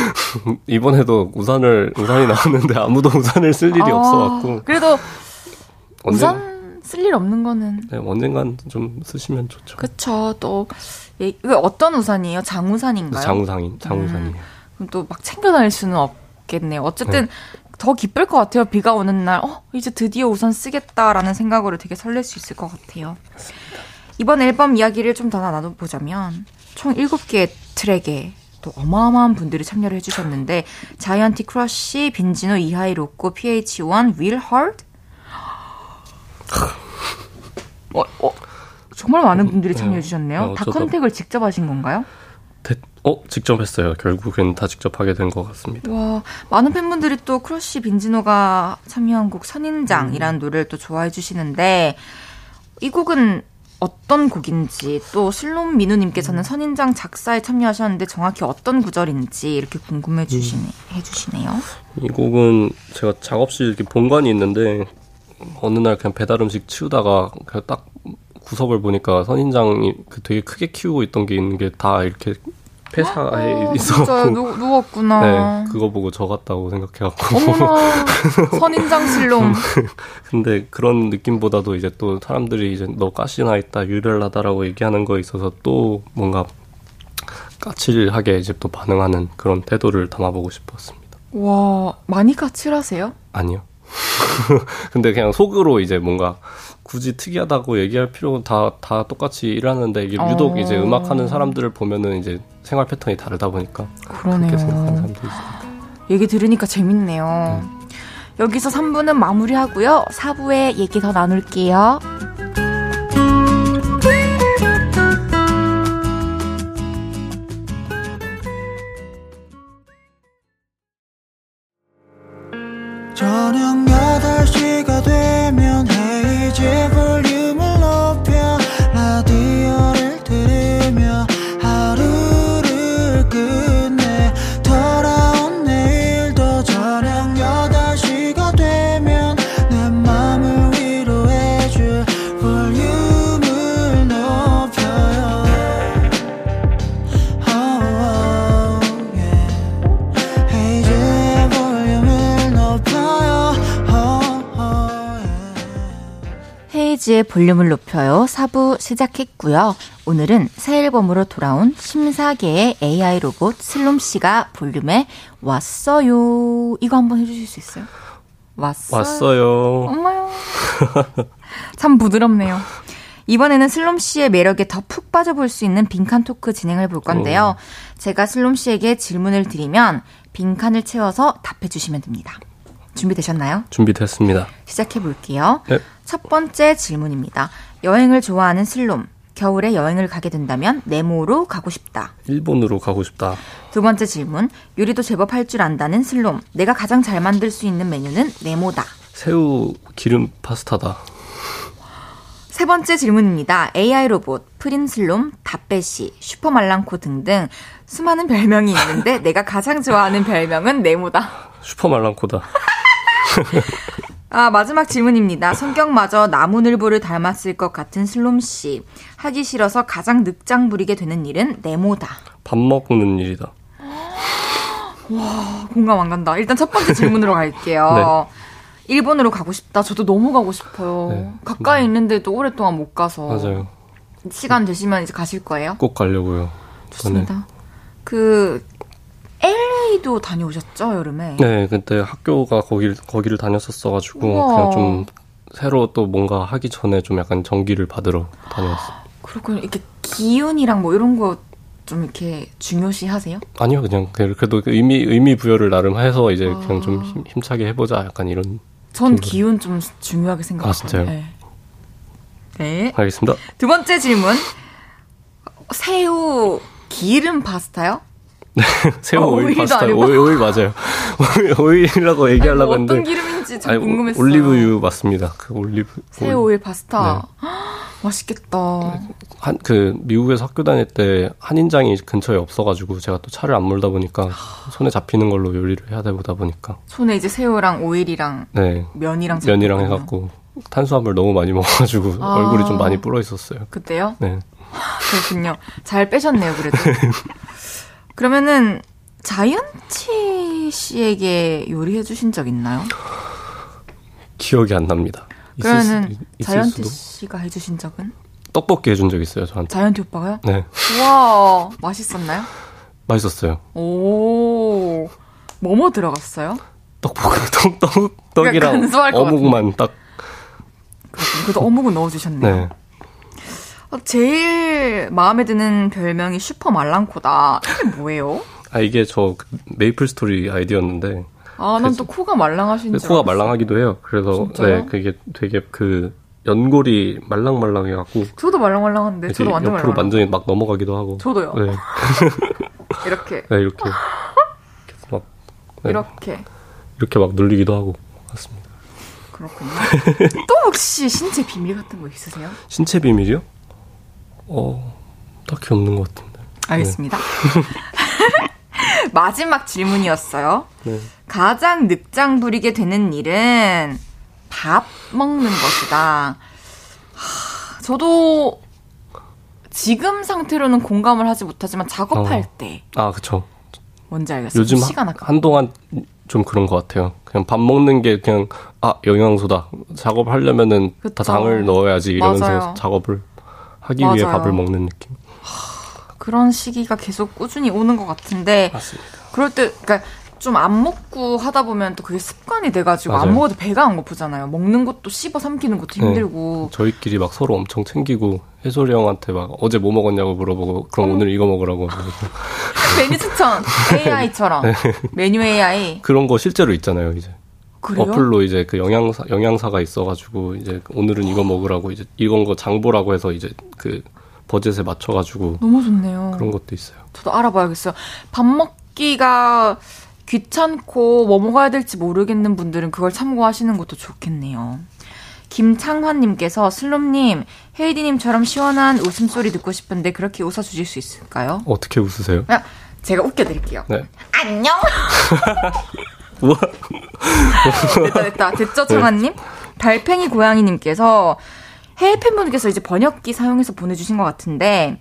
[SPEAKER 2] 이번에도 우산을 우산이 나왔는데 아무도 우산을 쓸 일이 아, 없어갖고
[SPEAKER 1] 그래도 우산 쓸 일 없는 거는
[SPEAKER 2] 네, 언젠간 좀 쓰시면 좋죠.
[SPEAKER 1] 그쵸 또 예, 어떤 우산이에요? 장우산인가요?
[SPEAKER 2] 장우산인 장우산이에요. 음,
[SPEAKER 1] 그럼 또 막 챙겨 다닐 수는 없겠네요. 어쨌든 네. 더 기쁠 것 같아요. 비가 오는 날, 어, 이제 드디어 우산 쓰겠다라는 생각으로 되게 설렐 수 있을 것 같아요. 이번 앨범 이야기를 좀 더 나눠보자면, 총 7개의 트랙에 또 어마어마한 분들이 참여를 해주셨는데, 자이언티 크러쉬, 빈지노, 이하이 로꼬, pH-1, 윌 허드? 어, 어, 정말 많은 분들이 네. 참여해주셨네요. 어, 다 contact을 직접 하신 건가요?
[SPEAKER 2] 어, 직접 했어요. 결국엔 다 직접 하게 된 것 같습니다.
[SPEAKER 1] 와, 많은 팬분들이 또 크러쉬 빈지노가 참여한 곡 선인장이라는 음. 노래를 또 좋아해 주시는데, 이 곡은 어떤 곡인지, 또 슬롬 민우님께서는 음. 선인장 작사에 참여하셨는데 정확히 어떤 구절인지 이렇게 궁금해 주시네, 음. 해주시네요.
[SPEAKER 2] 이 곡은 제가 작업실 이렇게 본관이 있는데, 어느 날 그냥 배달 음식 치우다가 그냥 딱 구석을 보니까 선인장이 그 되게 크게 키우고 있던 게 있는 게 다 이렇게 폐사에 아, 있어갖고
[SPEAKER 1] 누, 누웠구나.
[SPEAKER 2] 네, 그거 보고 적었다고 생각해갖고.
[SPEAKER 1] 어머나 선인장 실롬.
[SPEAKER 2] 근데 그런 느낌보다도 이제 또 사람들이 이제 너 가시나 있다 유별나다라고 얘기하는 거에 있어서 또 뭔가 까칠하게 이제 또 반응하는 그런 태도를 담아보고 싶었습니다.
[SPEAKER 1] 와 많이 까칠하세요?
[SPEAKER 2] 아니요. 근데 그냥 속으로 이제 뭔가 굳이 특이하다고 얘기할 필요는 다, 다 똑같이 일하는데 이게 유독 어... 이제 음악 하는 사람들을 보면은 이제 생활 패턴이 다르다 보니까 그러네요. 그렇게 생각하는 사람들이 있습니다.
[SPEAKER 1] 얘기 들으니까 재밌네요. 음. 여기서 3부는 마무리하고요. 4부에 얘기 더 나눌게요. 저녁 8시가 되면 헤이즈 홈이지의 볼륨을 높여요. 4부 시작했고요. 오늘은 새 앨범으로 돌아온 심사계의 AI 로봇 슬롬 씨가 볼륨에 왔어요. 이거 한번 해주실 수 있어요?
[SPEAKER 2] 왔어요. 왔어요.
[SPEAKER 1] 엄마요. 참 부드럽네요. 이번에는 슬롬 씨의 매력에 더 푹 빠져볼 수 있는 빈칸 토크 진행을 볼 건데요. 오. 제가 슬롬 씨에게 질문을 드리면 빈칸을 채워서 답해 주시면 됩니다. 준비되셨나요?
[SPEAKER 2] 준비됐습니다.
[SPEAKER 1] 시작해 볼게요.
[SPEAKER 2] 네.
[SPEAKER 1] 첫 번째 질문입니다. 여행을 좋아하는 슬롬. 겨울에 여행을 가게 된다면 네모로 가고 싶다.
[SPEAKER 2] 일본으로 가고 싶다.
[SPEAKER 1] 두 번째 질문. 요리도 제법 할 줄 안다는 슬롬. 내가 가장 잘 만들 수 있는 메뉴는 네모다.
[SPEAKER 2] 새우 기름 파스타다.
[SPEAKER 1] 세 번째 질문입니다. AI 로봇, 프린슬롬, 다빼시, 슈퍼말랑코 등등 수많은 별명이 있는데 내가 가장 좋아하는 별명은 네모다.
[SPEAKER 2] 슈퍼말랑코다.
[SPEAKER 1] 아, 마지막 질문입니다. 성격마저 나무늘보를 닮았을 것 같은 슬롬 씨. 하기 싫어서 가장 늑장 부리게 되는 일은 네모다.
[SPEAKER 2] 밥 먹는 일이다.
[SPEAKER 1] 와, 공감 안 간다. 일단 첫 번째 질문으로 갈게요. 네. 일본으로 가고 싶다. 저도 너무 가고 싶어요. 네. 가까이 네. 있는데도 오랫동안 못 가서.
[SPEAKER 2] 맞아요.
[SPEAKER 1] 시간 되시면 이제 가실 거예요?
[SPEAKER 2] 꼭 가려고요.
[SPEAKER 1] 좋습니다. 저는. 그 LA도 다녀오셨죠 여름에?
[SPEAKER 2] 네, 그때 학교가 거기 거기를 다녔었어가지고 우와. 그냥 좀 새로 또 뭔가 하기 전에 좀 약간 정기를 받으러 다녔어요.
[SPEAKER 1] 그렇군요. 이렇게 기운이랑 뭐 이런 거 좀 이렇게 중요시 하세요?
[SPEAKER 2] 아니요, 그냥 그래도 의미 의미 부여를 나름 해서 이제 아. 그냥 좀 힘, 힘차게 해보자 약간 이런.
[SPEAKER 1] 전 기운 좀 중요하게 생각해요. 아
[SPEAKER 2] 진짜요? 네.
[SPEAKER 1] 네.
[SPEAKER 2] 알겠습니다.
[SPEAKER 1] 두 번째 질문. 새우 기름 파스타요?
[SPEAKER 2] 새우 어, 오일 파스타 오일, 오일 맞아요. 오일, 이라고 얘기하려고
[SPEAKER 1] 아니, 뭐 했는데 어떤 기름인지 좀 아니, 궁금했어요.
[SPEAKER 2] 올리브유 맞습니다. 그 올리브
[SPEAKER 1] 새우 오일 파스타. 네. 맛있겠다.
[SPEAKER 2] 한 그 미국에서 학교 다닐 때 한인장이 근처에 없어가지고 제가 또 차를 안 몰다 보니까 손에 잡히는 걸로 요리를 해야 되다 보니까
[SPEAKER 1] 손에 이제 새우랑 오일이랑 네. 면이랑
[SPEAKER 2] 면이랑 해갖고 탄수화물 너무 많이 먹어가지고 아. 얼굴이 좀 많이 불어 있었어요.
[SPEAKER 1] 그때요?
[SPEAKER 2] 네.
[SPEAKER 1] 그렇군요. 잘 빼셨네요, 그래도. 그러면은 자이언티 씨에게 요리해 주신 적 있나요?
[SPEAKER 2] 기억이 안 납니다.
[SPEAKER 1] 그러면은 있을 자이언티? 씨가 해주신 적은?
[SPEAKER 2] 떡볶이 해준 적 있어요 저한테.
[SPEAKER 1] 자이언티 오빠가요?
[SPEAKER 2] 네.
[SPEAKER 1] 와 맛있었나요?
[SPEAKER 2] 맛있었어요.
[SPEAKER 1] 오 뭐뭐 들어갔어요?
[SPEAKER 2] 떡볶이 떡, 떡, 떡이랑 어묵만 딱.
[SPEAKER 1] 그래도 어묵은 넣어주셨네요. 네. 어, 제일 마음에 드는 별명이 슈퍼 말랑코다. 이게 뭐예요?
[SPEAKER 2] 아 이게 저 메이플 스토리 아이디였는데.
[SPEAKER 1] 아, 난 또 코가 말랑하신 줄.
[SPEAKER 2] 코가 말랑하기도 해요. 그래서 진짜요? 네, 그게 되게 그 연골이 말랑말랑해갖고.
[SPEAKER 1] 저도 말랑말랑한데. 저도 완전
[SPEAKER 2] 옆으로 말랑. 완전히 막 넘어가기도 하고.
[SPEAKER 1] 저도요.
[SPEAKER 2] 네.
[SPEAKER 1] 이렇게.
[SPEAKER 2] 네, 이렇게.
[SPEAKER 1] 막. 네. 이렇게.
[SPEAKER 2] 이렇게 막 눌리기도 하고. 맞습니다.
[SPEAKER 1] 그렇군요. 또 혹시 신체 비밀 같은 거 있으세요?
[SPEAKER 2] 신체 비밀이요? 어, 딱히 없는 것 같은데.
[SPEAKER 1] 알겠습니다. 네. 마지막 질문이었어요. 네. 가장 늑장 부리게 되는 일은 밥 먹는 것이다. 하, 저도 지금 상태로는 공감을 하지 못하지만 작업할 어. 때.
[SPEAKER 2] 아, 그쵸.
[SPEAKER 1] 뭔지 알겠어요.
[SPEAKER 2] 요즘 시간 하, 한동안 좀 그런 것 같아요. 그냥 밥 먹는 게 그냥, 아, 영양소다. 작업하려면은 그쵸. 다 당을 넣어야지 이러면서 맞아요. 작업을 하기 맞아요. 위해 밥을 먹는 느낌.
[SPEAKER 1] 그런 시기가 계속 꾸준히 오는 것 같은데.
[SPEAKER 2] 맞습니다.
[SPEAKER 1] 그럴 때, 그러니까 좀 안 먹고 하다 보면 또 그게 습관이 돼가지고 맞아요. 안 먹어도 배가 안 고프잖아요. 먹는 것도 씹어 삼키는 것도 네. 힘들고.
[SPEAKER 2] 네. 저희끼리 막 서로 엄청 챙기고 해솔이 형한테 막 어제 뭐 먹었냐고 물어보고 그럼 어. 오늘 이거 먹으라고.
[SPEAKER 1] 메뉴 추천 AI처럼 네. 메뉴 AI
[SPEAKER 2] 그런 거 실제로 있잖아요 이제.
[SPEAKER 1] 그래요?
[SPEAKER 2] 어플로 이제 그 영양사 영양사가 있어가지고 이제 오늘은 이거 먹으라고 이제 이건 거 장보라고 해서 이제 그 버젯에 맞춰가지고
[SPEAKER 1] 너무 좋네요.
[SPEAKER 2] 그런 것도 있어요.
[SPEAKER 1] 저도 알아봐야겠어요. 밥 먹기가 귀찮고 뭐 먹어야 될지 모르겠는 분들은 그걸 참고하시는 것도 좋겠네요. 김창환님께서 슬롬님, 헤이디님처럼 시원한 웃음소리 듣고 싶은데 그렇게 웃어주실 수 있을까요?
[SPEAKER 2] 어떻게 웃으세요?
[SPEAKER 1] 아, 제가 웃겨드릴게요.
[SPEAKER 2] 네.
[SPEAKER 1] 안녕!
[SPEAKER 2] 우와.
[SPEAKER 1] 됐다, 됐다. 됐죠, 창환님? 네. 달팽이 고양이님께서 해외 팬분께서 이제 번역기 사용해서 보내주신 것 같은데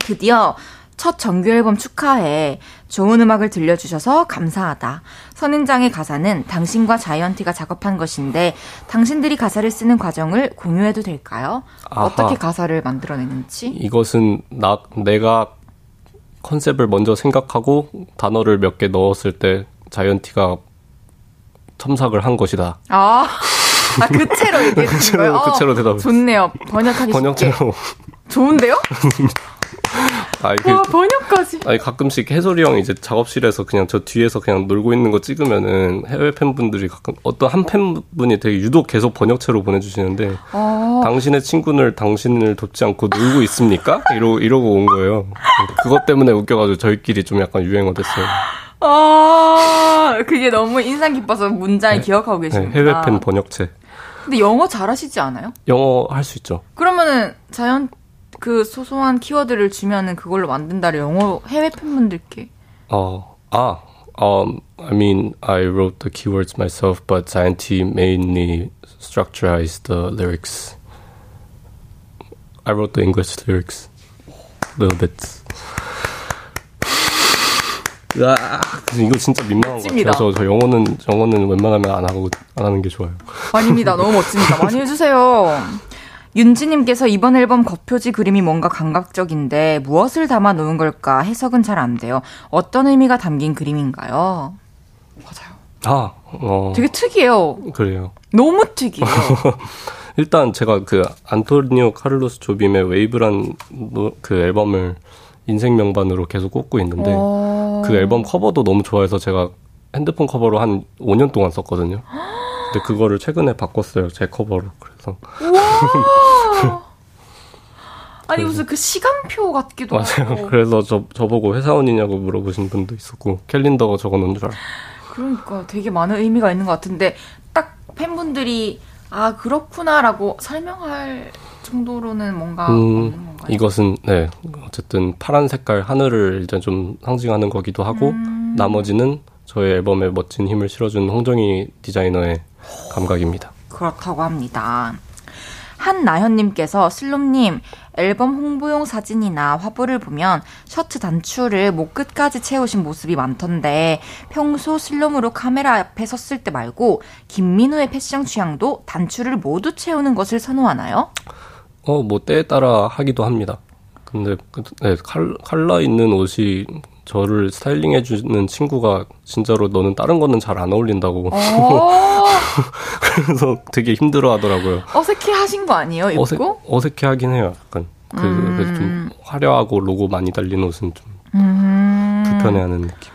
[SPEAKER 1] 드디어 첫 정규 앨범 축하해. 좋은 음악을 들려주셔서 감사하다. 선인장의 가사는 당신과 자이언티가 작업한 것인데 당신들이 가사를 쓰는 과정을 공유해도 될까요? 아하. 어떻게 가사를 만들어내는지?
[SPEAKER 2] 이것은 나 내가 컨셉을 먼저 생각하고 단어를 몇 개 넣었을 때 자이언티가 첨삭을 한 것이다.
[SPEAKER 1] 아. 아, 그 채로 얘기해 주신 거예요?
[SPEAKER 2] 그 채로 대답.
[SPEAKER 1] 좋네요. 번역하기
[SPEAKER 2] 번역체로.
[SPEAKER 1] 좋은데요?
[SPEAKER 2] 아니, 그,
[SPEAKER 1] 와, 번역까지.
[SPEAKER 2] 아니, 가끔씩 해솔이 형이 이제 작업실에서 그냥 저 뒤에서 그냥 놀고 있는 거 찍으면은 해외 팬분들이 가끔 어떤 한 팬분이 되게 유독 계속 번역체로 보내주시는데,
[SPEAKER 1] 어.
[SPEAKER 2] 당신의 친구는 당신을 돕지 않고 놀고 있습니까? 이러, 이러고 온 거예요. 그것 때문에 웃겨가지고 저희끼리 좀 약간 유행어 됐어요.
[SPEAKER 1] 아, 그게 너무 인상 깊어서 문장을
[SPEAKER 2] 네.
[SPEAKER 1] 기억하고
[SPEAKER 2] 네,
[SPEAKER 1] 계십니다.
[SPEAKER 2] 해외 팬 번역체.
[SPEAKER 1] 근데 영어 잘하시지 않아요?
[SPEAKER 2] 영어 할 수 있죠.
[SPEAKER 1] 그러면은 자연 그 소소한 키워드를 주면은 그걸로 만든다를 영어 해외 팬분들께.
[SPEAKER 2] 어, 아, um, I mean, I wrote the keywords myself, but Scienti mainly structurized the lyrics. I wrote the English lyrics. little bit. 아, 이거 진짜 민망한 것
[SPEAKER 1] 멋집니다.
[SPEAKER 2] 같아요. 저, 저 영어는 영어는 웬만하면 안 하고 안 하는 게 좋아요.
[SPEAKER 1] 아닙니다. 너무 멋집니다. 많이 해주세요. 윤지님께서 이번 앨범 겉표지 그림이 뭔가 감각적인데 무엇을 담아 놓은 걸까 해석은 잘 안 돼요. 어떤 의미가 담긴 그림인가요? 맞아요.
[SPEAKER 2] 아, 어,
[SPEAKER 1] 되게 특이해요.
[SPEAKER 2] 그래요.
[SPEAKER 1] 너무 특이해요.
[SPEAKER 2] 일단 제가 그 안토니오 카를로스 조빔의 Wave란 노- 그 앨범을 인생 명반으로 계속 꽂고 있는데
[SPEAKER 1] 어...
[SPEAKER 2] 그 앨범 커버도 너무 좋아해서 제가 핸드폰 커버로 한 5년 동안 썼거든요. 근데 그거를 최근에 바꿨어요. 제 커버로. 그래서!
[SPEAKER 1] 아니 무슨 그 시간표 같기도
[SPEAKER 2] 맞아요.
[SPEAKER 1] 하고.
[SPEAKER 2] 그래서 저 저보고 회사원이냐고 물어보신 분도 있었고 캘린더가 적어놓은 줄 알아요.
[SPEAKER 1] 그러니까 되게 많은 의미가 있는 것 같은데 딱 팬분들이 아 그렇구나라고 설명할 정도로는 뭔가
[SPEAKER 2] 음? 이것은 네 어쨌든 파란 색깔 하늘을 일단 좀 상징하는 거기도 하고
[SPEAKER 1] 음.
[SPEAKER 2] 나머지는 저의 앨범에 멋진 힘을 실어준 홍정희 디자이너의 감각입니다.
[SPEAKER 1] 그렇다고 합니다. 한나현님께서 슬롬님 앨범 홍보용 사진이나 화보를 보면 셔츠 단추를 목 끝까지 채우신 모습이 많던데 평소 슬롬으로 카메라 앞에 섰을 때 말고 김민우의 패션 취향도 단추를 모두 채우는 것을 선호하나요?
[SPEAKER 2] 어, 뭐 때에 따라 하기도 합니다. 근데 그- 네, 칼, 칼라 있는 옷이 저를 스타일링 해주는 친구가 진짜로 너는 다른 거는 잘 안 어울린다고
[SPEAKER 1] 어,
[SPEAKER 2] 그래서 되게 힘들어 하더라고요.
[SPEAKER 1] 어색해 하신 거 아니에요? 입고?
[SPEAKER 2] 어색, 어색해 하긴 해요, 약간. 그,
[SPEAKER 1] 음.
[SPEAKER 2] 그좀 화려하고 로고 많이 달린 옷은 좀
[SPEAKER 1] 음.
[SPEAKER 2] 불편해하는 느낌.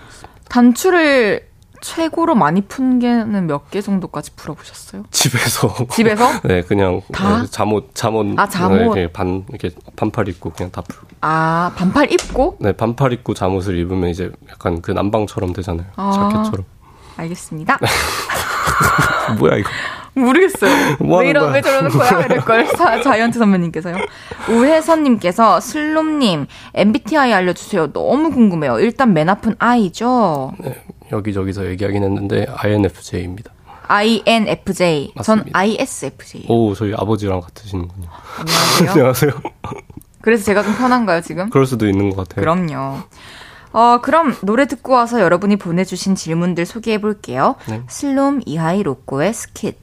[SPEAKER 1] 단추를 최고로 많이 푼 개는 몇 개 정도까지 풀어보셨어요?
[SPEAKER 2] 집에서.
[SPEAKER 1] 집에서?
[SPEAKER 2] 네, 그냥
[SPEAKER 1] 다?
[SPEAKER 2] 네, 잠옷, 잠옷.
[SPEAKER 1] 아, 잠옷.
[SPEAKER 2] 네, 이렇게 반, 이렇게 반팔 입고 그냥 다 풀고.
[SPEAKER 1] 아, 반팔 입고?
[SPEAKER 2] 네, 반팔 입고 잠옷을 입으면 이제 약간 그 남방처럼 되잖아요.
[SPEAKER 1] 아.
[SPEAKER 2] 자켓처럼.
[SPEAKER 1] 알겠습니다.
[SPEAKER 2] 뭐야, 이거.
[SPEAKER 1] 모르겠어요.
[SPEAKER 2] 뭐
[SPEAKER 1] 왜 이러? 왜 저러는 거야? 이럴걸. 자, 자이언트 선배님께서요. 우혜선님께서 슬롬님, MBTI 알려주세요. 너무 궁금해요. 일단 맨 앞은 I죠?
[SPEAKER 2] 네, 여기저기서 얘기하긴 했는데 INFJ입니다.
[SPEAKER 1] INFJ. 전
[SPEAKER 2] 맞습니다.
[SPEAKER 1] ISFJ.
[SPEAKER 2] 오, 저희 아버지랑 같으시는군요.
[SPEAKER 1] 안녕하세요.
[SPEAKER 2] 안녕하세요.
[SPEAKER 1] 그래서 제가 좀 편한가요, 지금?
[SPEAKER 2] 그럴 수도 있는 것 같아요.
[SPEAKER 1] 그럼요. 어, 그럼 노래 듣고 와서 여러분이 보내주신 질문들 소개해 볼게요.
[SPEAKER 2] 네.
[SPEAKER 1] 슬롬 이하이 로꼬의 스킷.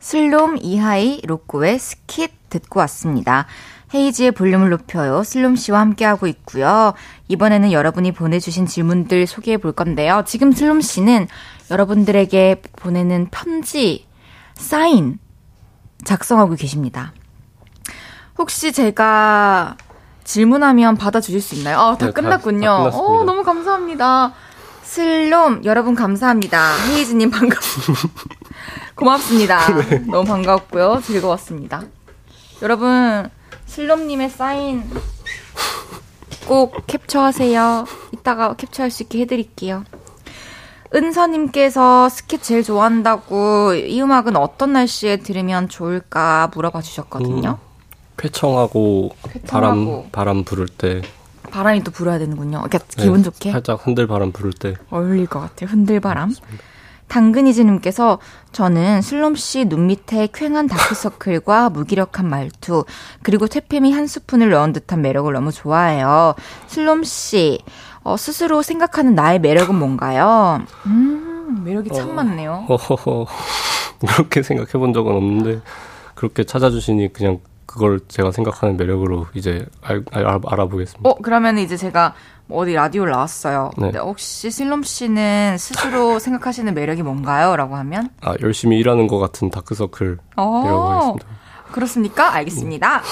[SPEAKER 1] 슬롬 이하이 로꼬의 스킷 듣고 왔습니다. 헤이지의 볼륨을 높여요. 슬롬 씨와 함께하고 있고요. 이번에는 여러분이 보내주신 질문들 소개해 볼 건데요. 지금 슬롬 씨는 여러분들에게 보내는 편지, 사인 작성하고 계십니다. 혹시 제가 질문하면 받아주실 수 있나요? 아, 다
[SPEAKER 2] 네, 다-
[SPEAKER 1] 끝났군요.
[SPEAKER 2] 다 끝났습니다.
[SPEAKER 1] 어, 너무 감사합니다. 슬롬, 여러분 감사합니다. 헤이즈님 반갑습니다. 고맙습니다.
[SPEAKER 2] 네.
[SPEAKER 1] 너무 반가웠고요. 즐거웠습니다. 여러분, 슬롬님의 사인 꼭 캡처하세요. 이따가 캡처할 수 있게 해드릴게요. 은서님께서 스케치 제일 좋아한다고 이 음악은 어떤 날씨에 들으면 좋을까 물어봐 주셨거든요.
[SPEAKER 2] 쾌청하고,
[SPEAKER 1] 쾌청하고.
[SPEAKER 2] 바람 바람 부를 때
[SPEAKER 1] 바람이 또 불어야 되는군요. 이렇게
[SPEAKER 2] 네,
[SPEAKER 1] 기분 좋게
[SPEAKER 2] 살짝 흔들 바람 부를 때
[SPEAKER 1] 어울릴 것 같아요. 흔들 바람. 당근이즈님께서 저는 슬롬 씨눈 밑에 쾌한 다크서클과 무기력한 말투 그리고 퇴폐미 한 스푼을 넣은 듯한 매력을 너무 좋아해요. 슬롬 씨 어, 스스로 생각하는 나의 매력은 뭔가요? 음 매력이 참 많네요.
[SPEAKER 2] 허허허 그렇게 생각해 본 적은 없는데 그렇게 찾아주시니 그냥 그걸 제가 생각하는 매력으로 이제 알, 알, 알아보겠습니다.
[SPEAKER 1] 어 그러면 이제 제가 뭐 어디 라디오를 나왔어요.
[SPEAKER 2] 네.
[SPEAKER 1] 혹시 슬롬 씨는 스스로 생각하시는 매력이 뭔가요? 라고 하면
[SPEAKER 2] 아 열심히 일하는 것 같은 다크서클이라고
[SPEAKER 1] 어. 그렇습니까? 알겠습니다.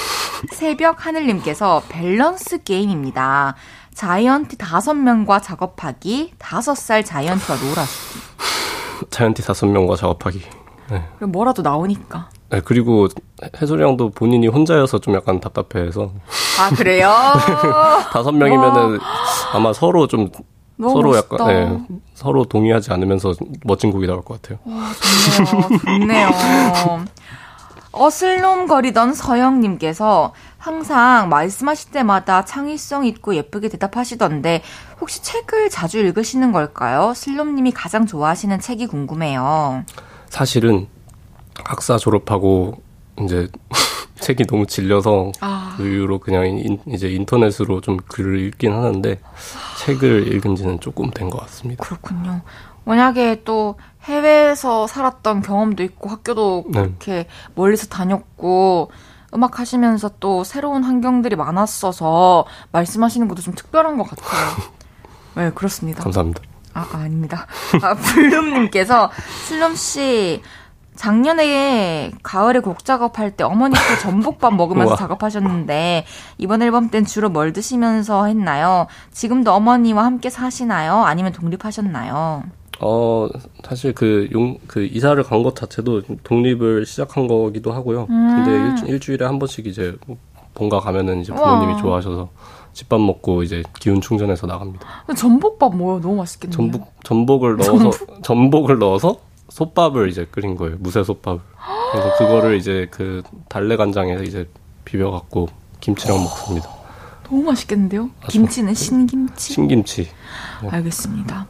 [SPEAKER 1] 새벽 하늘님께서 밸런스 게임입니다. 자이언티 다섯 명과 작업하기, 다섯 살 자이언티와 놀아주기.
[SPEAKER 2] 자이언티 다섯 명과 작업하기.
[SPEAKER 1] 네. 그럼 뭐라도 나오니까.
[SPEAKER 2] 네, 그리고 해솔이 형도 본인이 혼자여서 좀 약간 답답해해서.
[SPEAKER 1] 아, 그래요?
[SPEAKER 2] 다섯 명이면은 아마 서로 좀 서로 멋있다. 약간 네, 서로 동의하지 않으면서 멋진 곡이 나올 것 같아요.
[SPEAKER 1] 와, 좋네요. 좋네요. 어슬롬거리던 서영님께서 항상 말씀하실 때마다 창의성 있고 예쁘게 대답하시던데 혹시 책을 자주 읽으시는 걸까요? 슬롬님이 가장 좋아하시는 책이 궁금해요.
[SPEAKER 2] 사실은 학사 졸업하고 이제 책이 너무 질려서 아. 그 이후로 그냥 인, 이제 인터넷으로 좀 글을 읽긴 하는데 책을 읽은 지는 조금 된 것 같습니다.
[SPEAKER 1] 그렇군요. 만약에 또 해외에서 살았던 경험도 있고 학교도 네. 그렇게 멀리서 다녔고 음악 하시면서 또 새로운 환경들이 많았어서 말씀하시는 것도 좀 특별한 것 같아요. 네, 그렇습니다.
[SPEAKER 2] 감사합니다.
[SPEAKER 1] 아, 아 아닙니다. 아, 블룸님께서 슬럼 씨 작년에 가을에 곡 작업할 때 어머니께 전복밥 먹으면서 작업하셨는데 이번 앨범 땐 주로 뭘 드시면서 했나요? 지금도 어머니와 함께 사시나요? 아니면 독립하셨나요?
[SPEAKER 2] 어, 사실 그 용, 그 이사를 간 것 자체도 독립을 시작한 거기도 하고요. 음. 근데 일, 주 일에 한 번씩 이제 본가 가면은 이제 부모님이 와. 좋아하셔서 집밥 먹고 이제 기운 충전해서 나갑니다.
[SPEAKER 1] 전복밥 뭐요? 너무 맛있겠네요.
[SPEAKER 2] 전복 전복을 넣어서 전복? 전복을 넣어서 솥밥을 이제 끓인 거예요. 무쇠 솥밥을. 그래서 그거를 이제 그 달래 간장에 이제 비벼 갖고 김치랑 먹습니다.
[SPEAKER 1] 너무 맛있겠는데요? 김치는 신김치?
[SPEAKER 2] 신김치.
[SPEAKER 1] 네. 알겠습니다.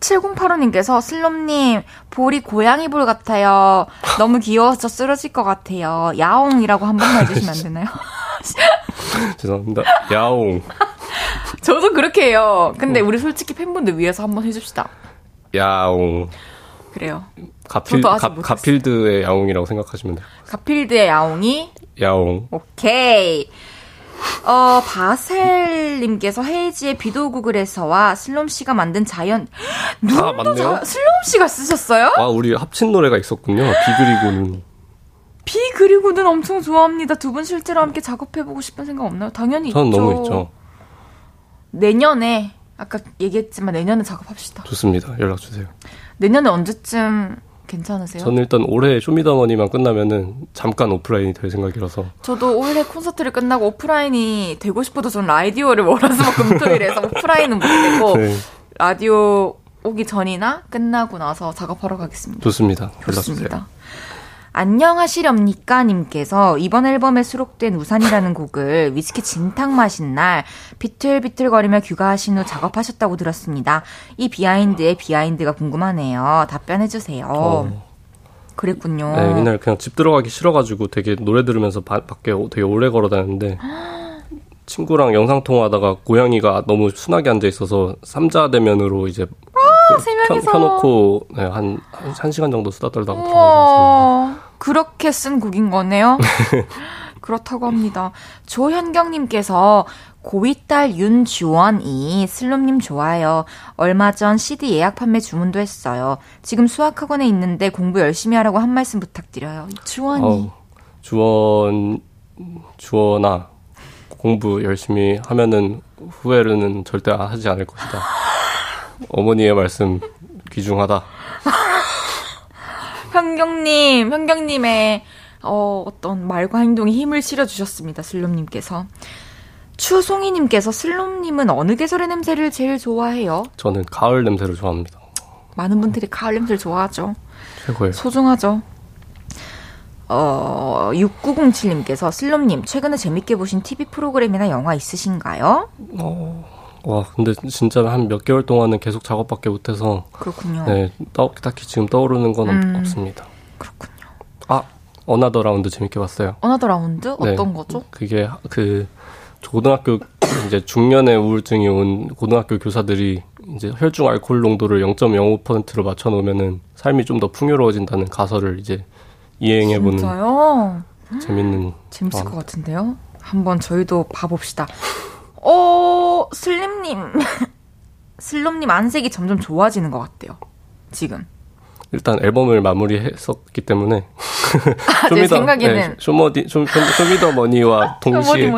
[SPEAKER 1] 7085님께서 슬롬님 볼이 고양이 볼 같아요. 너무 귀여워서 쓰러질 것 같아요. 야옹이라고 한 번만 해주시면 안 되나요?
[SPEAKER 2] 죄송합니다. 야옹.
[SPEAKER 1] 저도 그렇게 해요. 근데 우리 솔직히 팬분들 위해서 한번 해줍시다.
[SPEAKER 2] 야옹.
[SPEAKER 1] 그래요.
[SPEAKER 2] 가필, 가, 가필드의 야옹이라고 생각하시면 돼요.
[SPEAKER 1] 가필드의 야옹이?
[SPEAKER 2] 야옹.
[SPEAKER 1] 오케이. 어, 바셀님께서 헤이지의 비도국을 해서와 슬롬 씨가 만든 자연.
[SPEAKER 2] 아, 맞네요. 자,
[SPEAKER 1] 슬롬 씨가 쓰셨어요?
[SPEAKER 2] 아, 우리 합친 노래가 있었군요. 비 그리고는.
[SPEAKER 1] 비 그리고는 엄청 좋아합니다. 두 분 실제로 함께 작업해보고 싶은 생각 없나요? 당연히
[SPEAKER 2] 전 있죠. 너무 있죠.
[SPEAKER 1] 내년에, 아까 얘기했지만 내년에 작업합시다.
[SPEAKER 2] 좋습니다. 연락주세요.
[SPEAKER 1] 내년에 언제쯤 괜찮으세요?
[SPEAKER 2] 저는 일단 올해 쇼미더머니만 끝나면은 잠깐 오프라인이 될 생각이라서.
[SPEAKER 1] 저도 올해 콘서트를 끝나고 오프라인이 되고 싶어도 저는 라디오를 월화수목 금토일에서 오프라인은 못 되고 네. 라디오 오기 전이나 끝나고 나서 작업하러 가겠습니다.
[SPEAKER 2] 좋습니다. 좋습니다.
[SPEAKER 1] 안녕하시렵니까? 님께서 이번 앨범에 수록된 우산이라는 곡을 위스키 진탕 마신 날 비틀비틀거리며 귀가하신 후 작업하셨다고 들었습니다. 이 비하인드의 비하인드가 궁금하네요. 답변해 주세요. 어. 그랬군요.
[SPEAKER 2] 네, 이날 그냥 집 들어가기 싫어가지고 되게 노래 들으면서 바, 밖에 되게 오래 걸어 다녔는데 친구랑 영상 통화하다가 고양이가 너무 순하게 앉아 있어서 삼자 대면으로 이제
[SPEAKER 1] 아, 그
[SPEAKER 2] 켜, 놓고 네, 한, 한 시간 정도 수다 떨다가 들어가셨습니다.
[SPEAKER 1] 그렇게 쓴 곡인 거네요. 그렇다고 합니다. 조현경님께서 고위딸 윤주원이 슬롬님 좋아요. 얼마 전 CD 예약 판매 주문도 했어요. 지금 수학학원에 있는데 공부 열심히 하라고 한 말씀 부탁드려요. 주원이. 어,
[SPEAKER 2] 주원, 주원아. 공부 열심히 하면은 후회는 절대 하지 않을 것이다. 어머니의 말씀 귀중하다.
[SPEAKER 1] 현경님, 현경님의 어, 어떤 말과 행동이 힘을 실어주셨습니다. 슬롬님께서. 추송이님께서 슬롬님은 어느 계절의 냄새를 제일 좋아해요?
[SPEAKER 2] 저는 가을 냄새를 좋아합니다.
[SPEAKER 1] 많은 분들이 가을 냄새를 좋아하죠.
[SPEAKER 2] 최고예요.
[SPEAKER 1] 소중하죠. 어, 6907님께서 슬롬님, 최근에 재밌게 보신 TV 프로그램이나 영화 있으신가요?
[SPEAKER 2] 어, 와, 근데 진짜 한 몇 개월 동안은 계속 작업밖에 못해서.
[SPEAKER 1] 그렇군요.
[SPEAKER 2] 네, 떠, 딱히 지금 떠오르는 건 음, 없습니다.
[SPEAKER 1] 그렇군요.
[SPEAKER 2] 아, Another Round 재밌게 봤어요.
[SPEAKER 1] Another Round? 네, 어떤 거죠?
[SPEAKER 2] 그게 그 고등학교 이제 중년의 우울증이 온 고등학교 교사들이 이제 혈중 알코올 농도를 0.05%로 맞춰 놓으면은 삶이 좀 더 풍요로워진다는 가설을 이제 이행해 보는 재밌는
[SPEAKER 1] 재밌을 것 같은데요. 한번 저희도 봐 봅시다. 어, 슬림님. 슬롬님 안색이 점점 좋아지는 것 같아요. 지금.
[SPEAKER 2] 일단 앨범을 마무리했었기 때문에.
[SPEAKER 1] 아, 제 생각에는 네,
[SPEAKER 2] 쇼머디 쇼, 쇼미더 머니와 동시에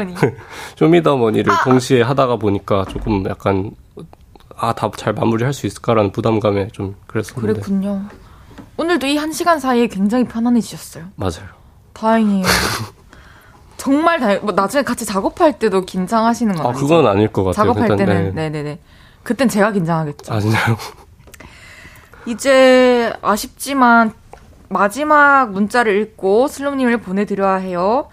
[SPEAKER 2] 쇼미더 머니를 아. 동시에 하다가 보니까 조금 약간 아 다 잘 마무리할 수 있을까라는 부담감에 좀 그랬었는데
[SPEAKER 1] 그랬군요. 오늘도 이 한 시간 사이에 굉장히 편안해지셨어요.
[SPEAKER 2] 맞아요.
[SPEAKER 1] 다행이에요. 정말 다행. 뭐 나중에 같이 작업할 때도 긴장하시는 건 아,
[SPEAKER 2] 아니죠? 그건 아닐 것 같아요.
[SPEAKER 1] 작업할 그땐, 때는 네. 네네 그땐 제가 긴장하겠죠.
[SPEAKER 2] 아 진짜요?
[SPEAKER 1] 이제 아쉽지만 마지막 문자를 읽고 슬롬님을 보내드려야 해요.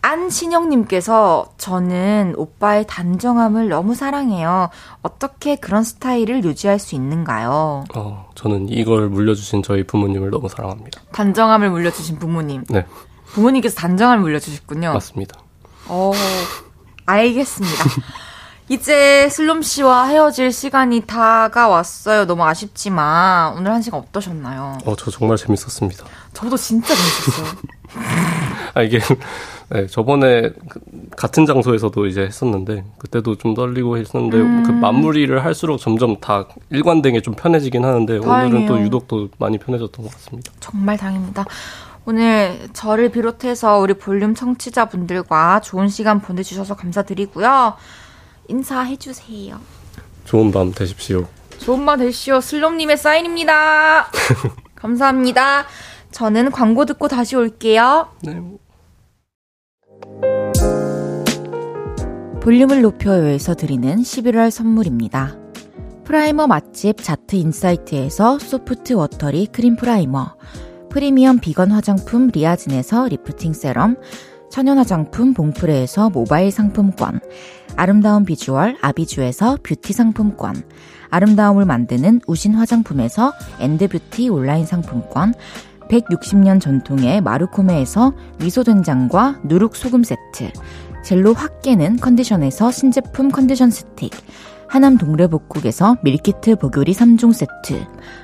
[SPEAKER 1] 안신영님께서 저는 오빠의 단정함을 너무 사랑해요. 어떻게 그런 스타일을 유지할 수 있는가요?
[SPEAKER 2] 어, 저는 이걸 물려주신 저희 부모님을 너무 사랑합니다.
[SPEAKER 1] 단정함을 물려주신 부모님.
[SPEAKER 2] 네.
[SPEAKER 1] 부모님께서 단정함을 물려주셨군요.
[SPEAKER 2] 맞습니다.
[SPEAKER 1] 어, 알겠습니다. 이제 슬롬 씨와 헤어질 시간이 다가왔어요. 너무 아쉽지만 오늘 한 시간 어떠셨나요?
[SPEAKER 2] 어, 저 정말 재밌었습니다.
[SPEAKER 1] 저도 진짜 재밌었어요.
[SPEAKER 2] 아 이게 네, 저번에 그 같은 장소에서도 이제 했었는데 그때도 좀 떨리고 했었는데 음. 그 마무리를 할수록 점점 다 일관되게 좀 편해지긴 하는데 다행이에요. 오늘은 또 유독 또 많이 편해졌던 것 같습니다.
[SPEAKER 1] 정말 다행입니다. 오늘 저를 비롯해서 우리 볼륨 청취자분들과 좋은 시간 보내주셔서 감사드리고요. 인사해주세요.
[SPEAKER 2] 좋은 밤 되십시오.
[SPEAKER 1] 좋은 밤 되십시오. 슬롬님의 사인입니다. 감사합니다. 저는 광고 듣고 다시 올게요. 네. 볼륨을 높여요에서 드리는 11월 선물입니다. primer 맛집 자트 인사이트에서 soft watery cream primer, 프리미엄 비건 화장품 리아진에서 리프팅 세럼, 천연 화장품 봉프레에서 모바일 상품권, 아름다운 비주얼 아비주에서 뷰티 상품권, 아름다움을 만드는 우신 화장품에서 엔드뷰티 온라인 상품권, 160년 전통의 마루코메에서 미소된장과 누룩소금 세트, 젤로 확 깨는 컨디션에서 신제품 컨디션 스틱, 하남 동래복국에서 밀키트 복요리 3종 세트,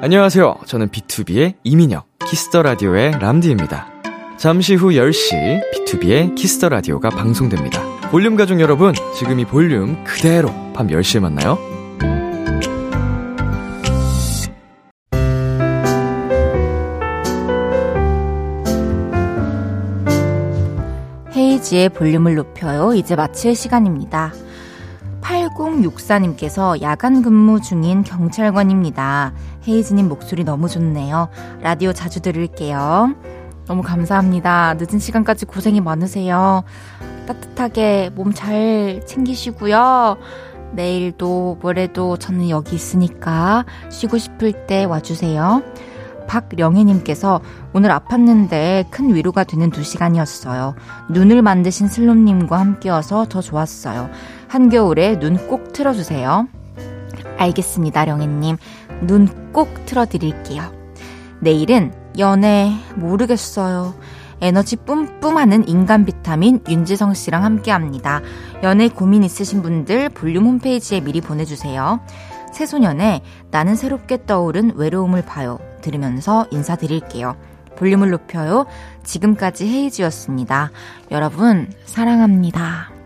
[SPEAKER 3] 안녕하세요. 저는 B2B의 이민혁, 키스 더 라디오의 람디입니다. 잠시 후 10시 비투비의 키스 더 라디오가 방송됩니다. 볼륨 가족 여러분, 지금 이 볼륨 그대로 밤 10시에 만나요.
[SPEAKER 1] 헤이즈의 볼륨을 높여요. 이제 마칠 시간입니다. 8064님께서 야간 근무 중인 경찰관입니다. 헤이즈님 목소리 너무 좋네요. 라디오 자주 들을게요. 너무 감사합니다. 늦은 시간까지 고생이 많으세요. 따뜻하게 몸 잘 챙기시고요. 내일도 모레도 저는 여기 있으니까 쉬고 싶을 때 와주세요. 박령혜님께서 오늘 아팠는데 큰 위로가 되는 두 시간이었어요. 눈을 만드신 슬롬님과 함께여서 더 좋았어요. 한겨울에 눈 꼭 틀어주세요. 알겠습니다, 령혜님. 눈 꼭 틀어드릴게요. 내일은 연애 모르겠어요. 에너지 뿜뿜하는 인간 비타민 윤지성 씨랑 함께 합니다. 연애 고민 있으신 분들 볼륨 홈페이지에 미리 보내주세요. 새소년의 나는 새롭게 떠오른 외로움을 봐요. 들으면서 인사드릴게요. 볼륨을 높여요. 지금까지 헤이즈였습니다. 여러분, 사랑합니다.